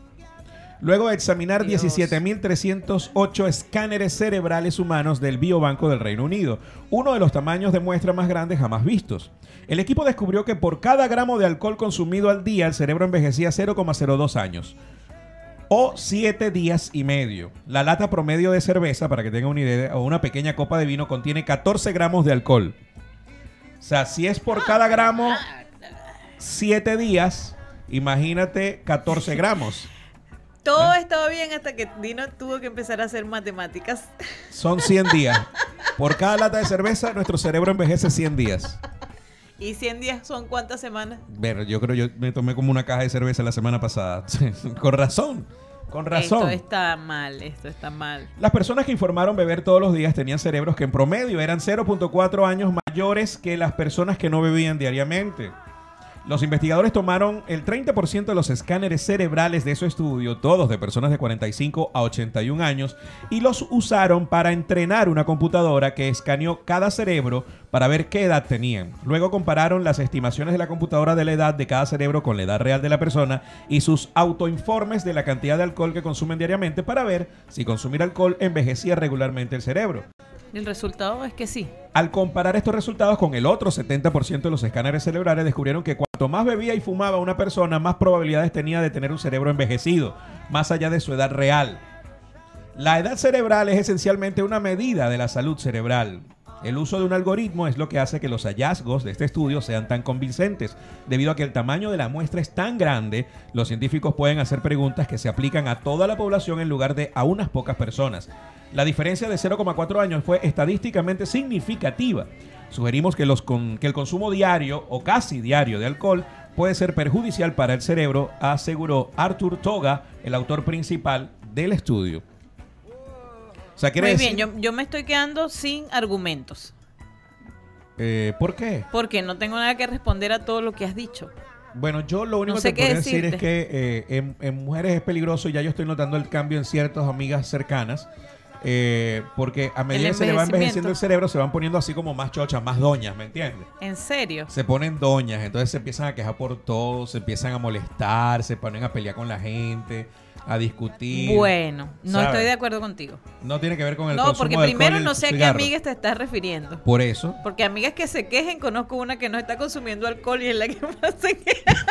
Luego de examinar Dios. 17.308 escáneres cerebrales humanos del Biobanco del Reino Unido, uno de los tamaños de muestra más grandes jamás vistos. El equipo descubrió que por cada gramo de alcohol consumido al día, el cerebro envejecía 0,02 años o 7 días y medio. La lata promedio de cerveza, para que tengan una idea, o una pequeña copa de vino, contiene 14 gramos de alcohol. O sea, si es por cada gramo 7 días, imagínate 14 gramos. Todo ¿Eh? estaba bien hasta que Dino tuvo que empezar a hacer matemáticas. Son 100 días. Por cada lata de cerveza, nuestro cerebro envejece 100 días. ¿Y 100 días son cuántas semanas? Pero yo creo yo me tomé como una caja de cerveza la semana pasada. con razón. Con razón. Esto está mal, esto está mal. Las personas que informaron beber todos los días tenían cerebros que en promedio eran 0.4 años mayores que las personas que no bebían diariamente. Los investigadores tomaron el 30% de los escáneres cerebrales de su estudio, todos de personas de 45 a 81 años, y los usaron para entrenar una computadora que escaneó cada cerebro para ver qué edad tenían. Luego compararon las estimaciones de la computadora de la edad de cada cerebro con la edad real de la persona y sus autoinformes de la cantidad de alcohol que consumen diariamente para ver si consumir alcohol envejecía regularmente el cerebro. El resultado es que sí. Al comparar estos resultados con el otro 70% de los escáneres cerebrales, descubrieron que cuanto más bebía y fumaba una persona, más probabilidades tenía de tener un cerebro envejecido, más allá de su edad real. La edad cerebral es esencialmente una medida de la salud cerebral. El uso de un algoritmo es lo que hace que los hallazgos de este estudio sean tan convincentes. Debido a que el tamaño de la muestra es tan grande, los científicos pueden hacer preguntas que se aplican a toda la población en lugar de a unas pocas personas. La diferencia de 0,4 años fue estadísticamente significativa. Sugerimos que, los con- que el consumo diario o casi diario de alcohol puede ser perjudicial para el cerebro, aseguró Arthur Toga, el autor principal del estudio. O sea, quiere Muy bien, yo, yo me estoy quedando sin argumentos. Eh, ¿Por qué? Porque no tengo nada que responder a todo lo que has dicho. Bueno, yo lo único No sé que puedo decir es que eh, en, en mujeres es peligroso y ya yo estoy notando el cambio en ciertas amigas cercanas. Eh, porque a medida que se le va envejeciendo el cerebro, se van poniendo así como más chochas, más doñas, ¿me entiendes? ¿En serio? Se ponen doñas, entonces se empiezan a quejar por todo, se empiezan a molestar, se ponen a pelear con la gente, a discutir. Bueno, no ¿sabes? estoy de acuerdo contigo. No tiene que ver con el No, consumo porque de alcohol primero no sé a qué amigas te estás refiriendo. Por eso. Porque amigas que se quejen, conozco una que no está consumiendo alcohol y es la que más se queja.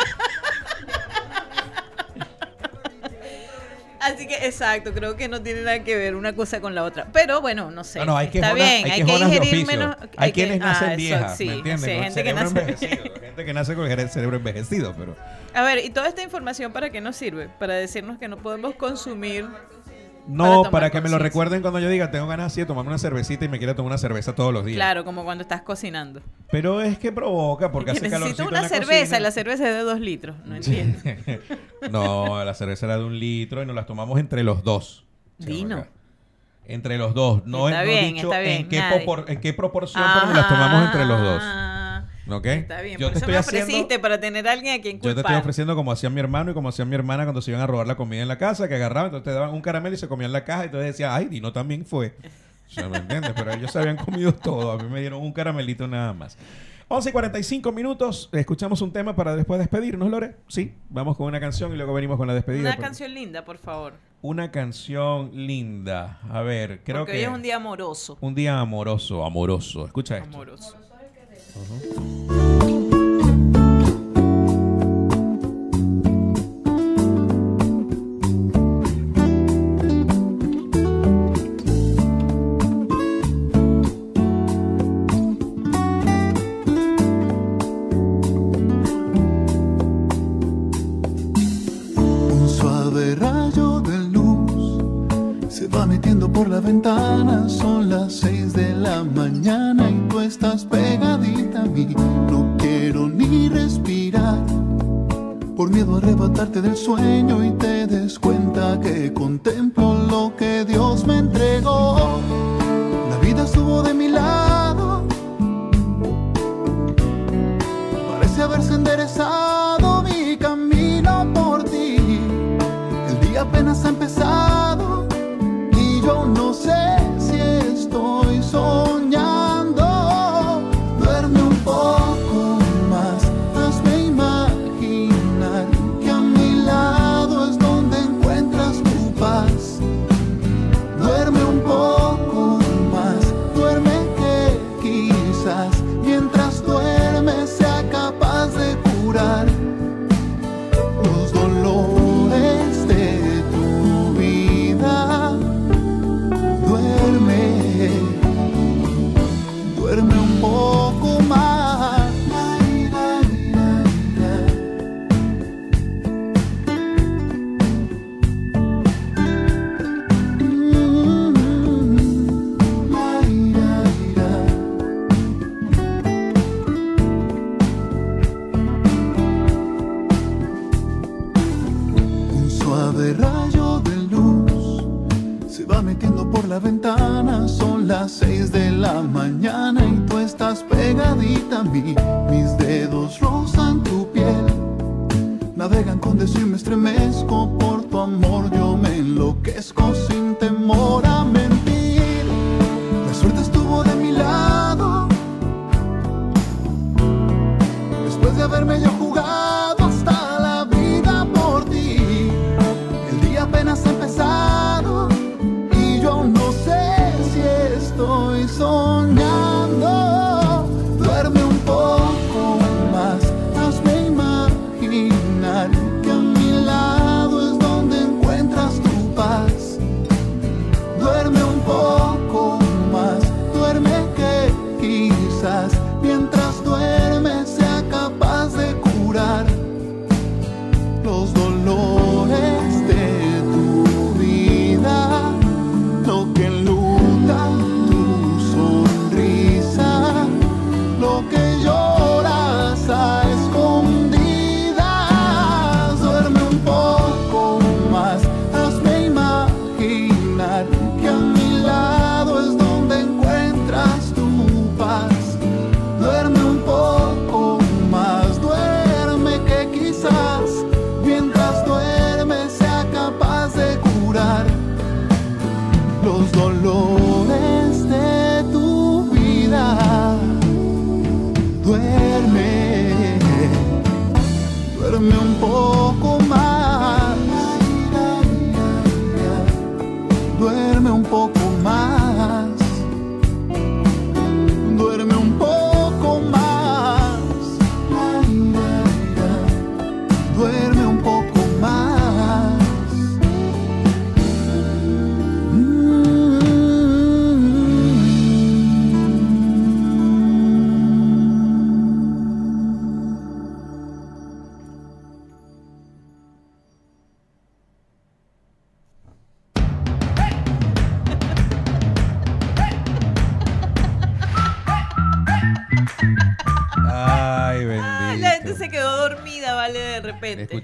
Así que, exacto, creo que no tiene nada que ver una cosa con la otra. Pero bueno, no sé. No, no, hay está quejonas- bien, hay hay, que digerir oficio. menos. Hay que- quienes nacen ah, eso, viejas, sí, ¿me entiendes? sí, gente que nace gente que nace con el cerebro envejecido, pero... A ver, ¿y toda esta información para qué nos sirve? Para decirnos que no podemos consumir. No, para, que me lo recuerden cuando yo diga, tengo ganas así de tomarme una cervecita y me quiero tomar una cerveza todos los días. Claro, como cuando estás cocinando. Pero es que provoca, porque que hace necesito calorcito una en la cerveza, cocina. y la cerveza es de dos litros. No entiendo. no, la cerveza era de un litro y nos las tomamos entre los dos. Vino. Acá. Entre los dos. No Está no he bien, dicho está bien, en, qué en qué proporción, pero nos las tomamos entre los dos. ¿Ok? Está bien, Yo por te eso estoy me haciendo... ofreciste para tener a alguien a quien Yo te estoy culpar. ofreciendo como hacía mi hermano y como hacía mi hermana cuando se iban a robar la comida en la casa, que agarraban, entonces te daban un caramelo y se comían la caja y entonces decían, ay, Dino también fue. O sea, ¿me entiendes? Pero ellos se habían comido todo, a mí me dieron un caramelito nada más. 11 y 45 minutos, escuchamos un tema para después despedirnos, Lore. Sí, vamos con una canción y luego venimos con la despedida. Una Porque- canción linda, por favor. Una canción linda. A ver, creo Porque que... hoy es un día amoroso. un día amoroso, amoroso. Escucha esto. Amoroso. Un suave rayo de luz se va metiendo por la ventana. Son las seis de la mañana y tú estás a No quiero ni respirar por miedo a arrebatarte del sueño y te des cuenta que contemplo lo que Dios me entregó. La vida estuvo de mi lado. Parece haberse enderezado mi camino por ti. El día apenas ha empezado y yo no sé si estoy soñando. La ventana. Son las seis de la mañana y tú estás pegadita a mí. Mis dedos rozan tu piel, navegan con deseo me estremezco por tu amor. Yo me enloquezco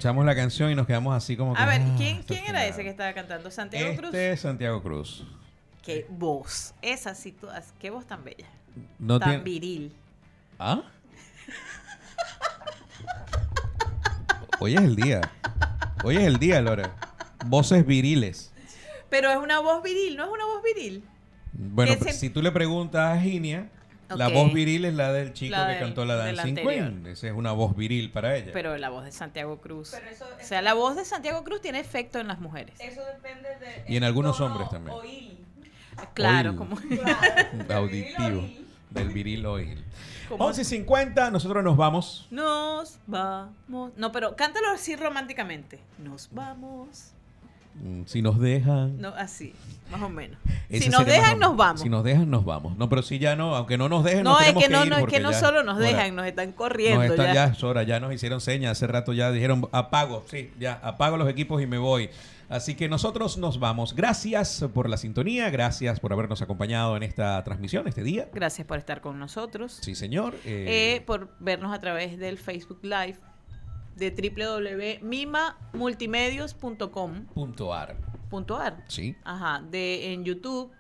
Escuchamos la canción y nos quedamos así como que. A ver, ah, ¿quién, quién era ese que estaba cantando? ¿Santiago Cruz? Este es Santiago Cruz. Qué voz. Esa sí, tú, qué voz tan bella. No tan tiene- viril. ¿Ah? Hoy es el día. Hoy es el día, Lora. Voces viriles. Pero es una voz viril, ¿no es una voz viril? Bueno, se- si tú le preguntas a Ginia, la voz viril es la del chico La que del- cantó la Dancing. Queen. Esa es una voz viril para ella. Pero la voz de Santiago Cruz. o sea, la voz de Santiago Cruz tiene efecto en las mujeres. Eso depende de. y en algunos hombres también. Claro, Oil. como. Auditivo. Del viril oil. Como- 11.50, nosotros nos vamos. Nos vamos. No, pero cántalo así románticamente. Nos vamos. Mm, Si nos dejan. No, así, más o menos. Si nos dejan, nos vamos. Si nos dejan, nos vamos. No, pero si ya no, aunque no nos dejen, no, nos es que no, ir no, es que no ya- solo nos ahora, dejan, nos están corriendo. nos están- ya. ya es hora, ya nos hicieron señas hace rato, ya dijeron apago, sí, ya apago los equipos y me voy. Así que nosotros nos vamos. Gracias por la sintonía, gracias por habernos acompañado en esta transmisión, este día. Gracias por estar con nosotros. Sí, señor. Eh, Eh, por vernos a través del Facebook Live de www.mimamultimedios.com.ar. punto ar. Sí. Ajá, de en YouTube,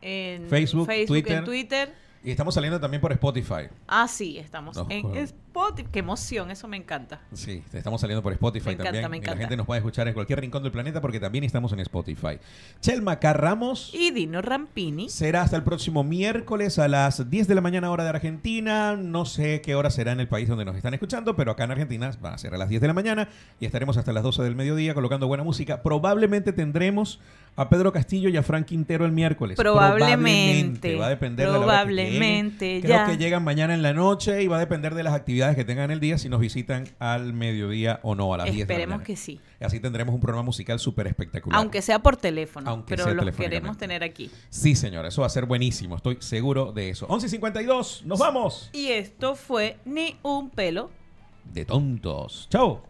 en Facebook, Twitter. en Twitter. Y estamos saliendo también por Spotify. Ah, sí, estamos No, en. Spotify. Qué emoción, eso me encanta. Sí, estamos saliendo por Spotify Me encanta, también. me Y la encanta. gente nos puede escuchar en cualquier rincón del planeta porque también estamos en Spotify. Chelma Carramos. Y Dino Rampini. Será hasta el próximo miércoles a las 10 de la mañana hora de Argentina. No sé qué hora será en el país donde nos están escuchando, pero acá en Argentina van a ser a las 10 de la mañana y estaremos hasta las 12 del mediodía colocando buena música. Probablemente tendremos a Pedro Castillo y a Frank Quintero el miércoles. Probablemente. Va a depender de la hora que Probablemente, ya. Creo que llegan mañana en la noche y va a depender de las actividades que tengan el día si nos visitan al mediodía o no a las 10 de la Esperemos mañana. que sí. Así tendremos un programa musical súper espectacular. Aunque sea por teléfono, Aunque pero los queremos tener aquí. Sí, señora, eso va a ser buenísimo, estoy seguro de eso. 11.52, nos vamos. Y esto fue Ni un pelo. De tontos. Chao.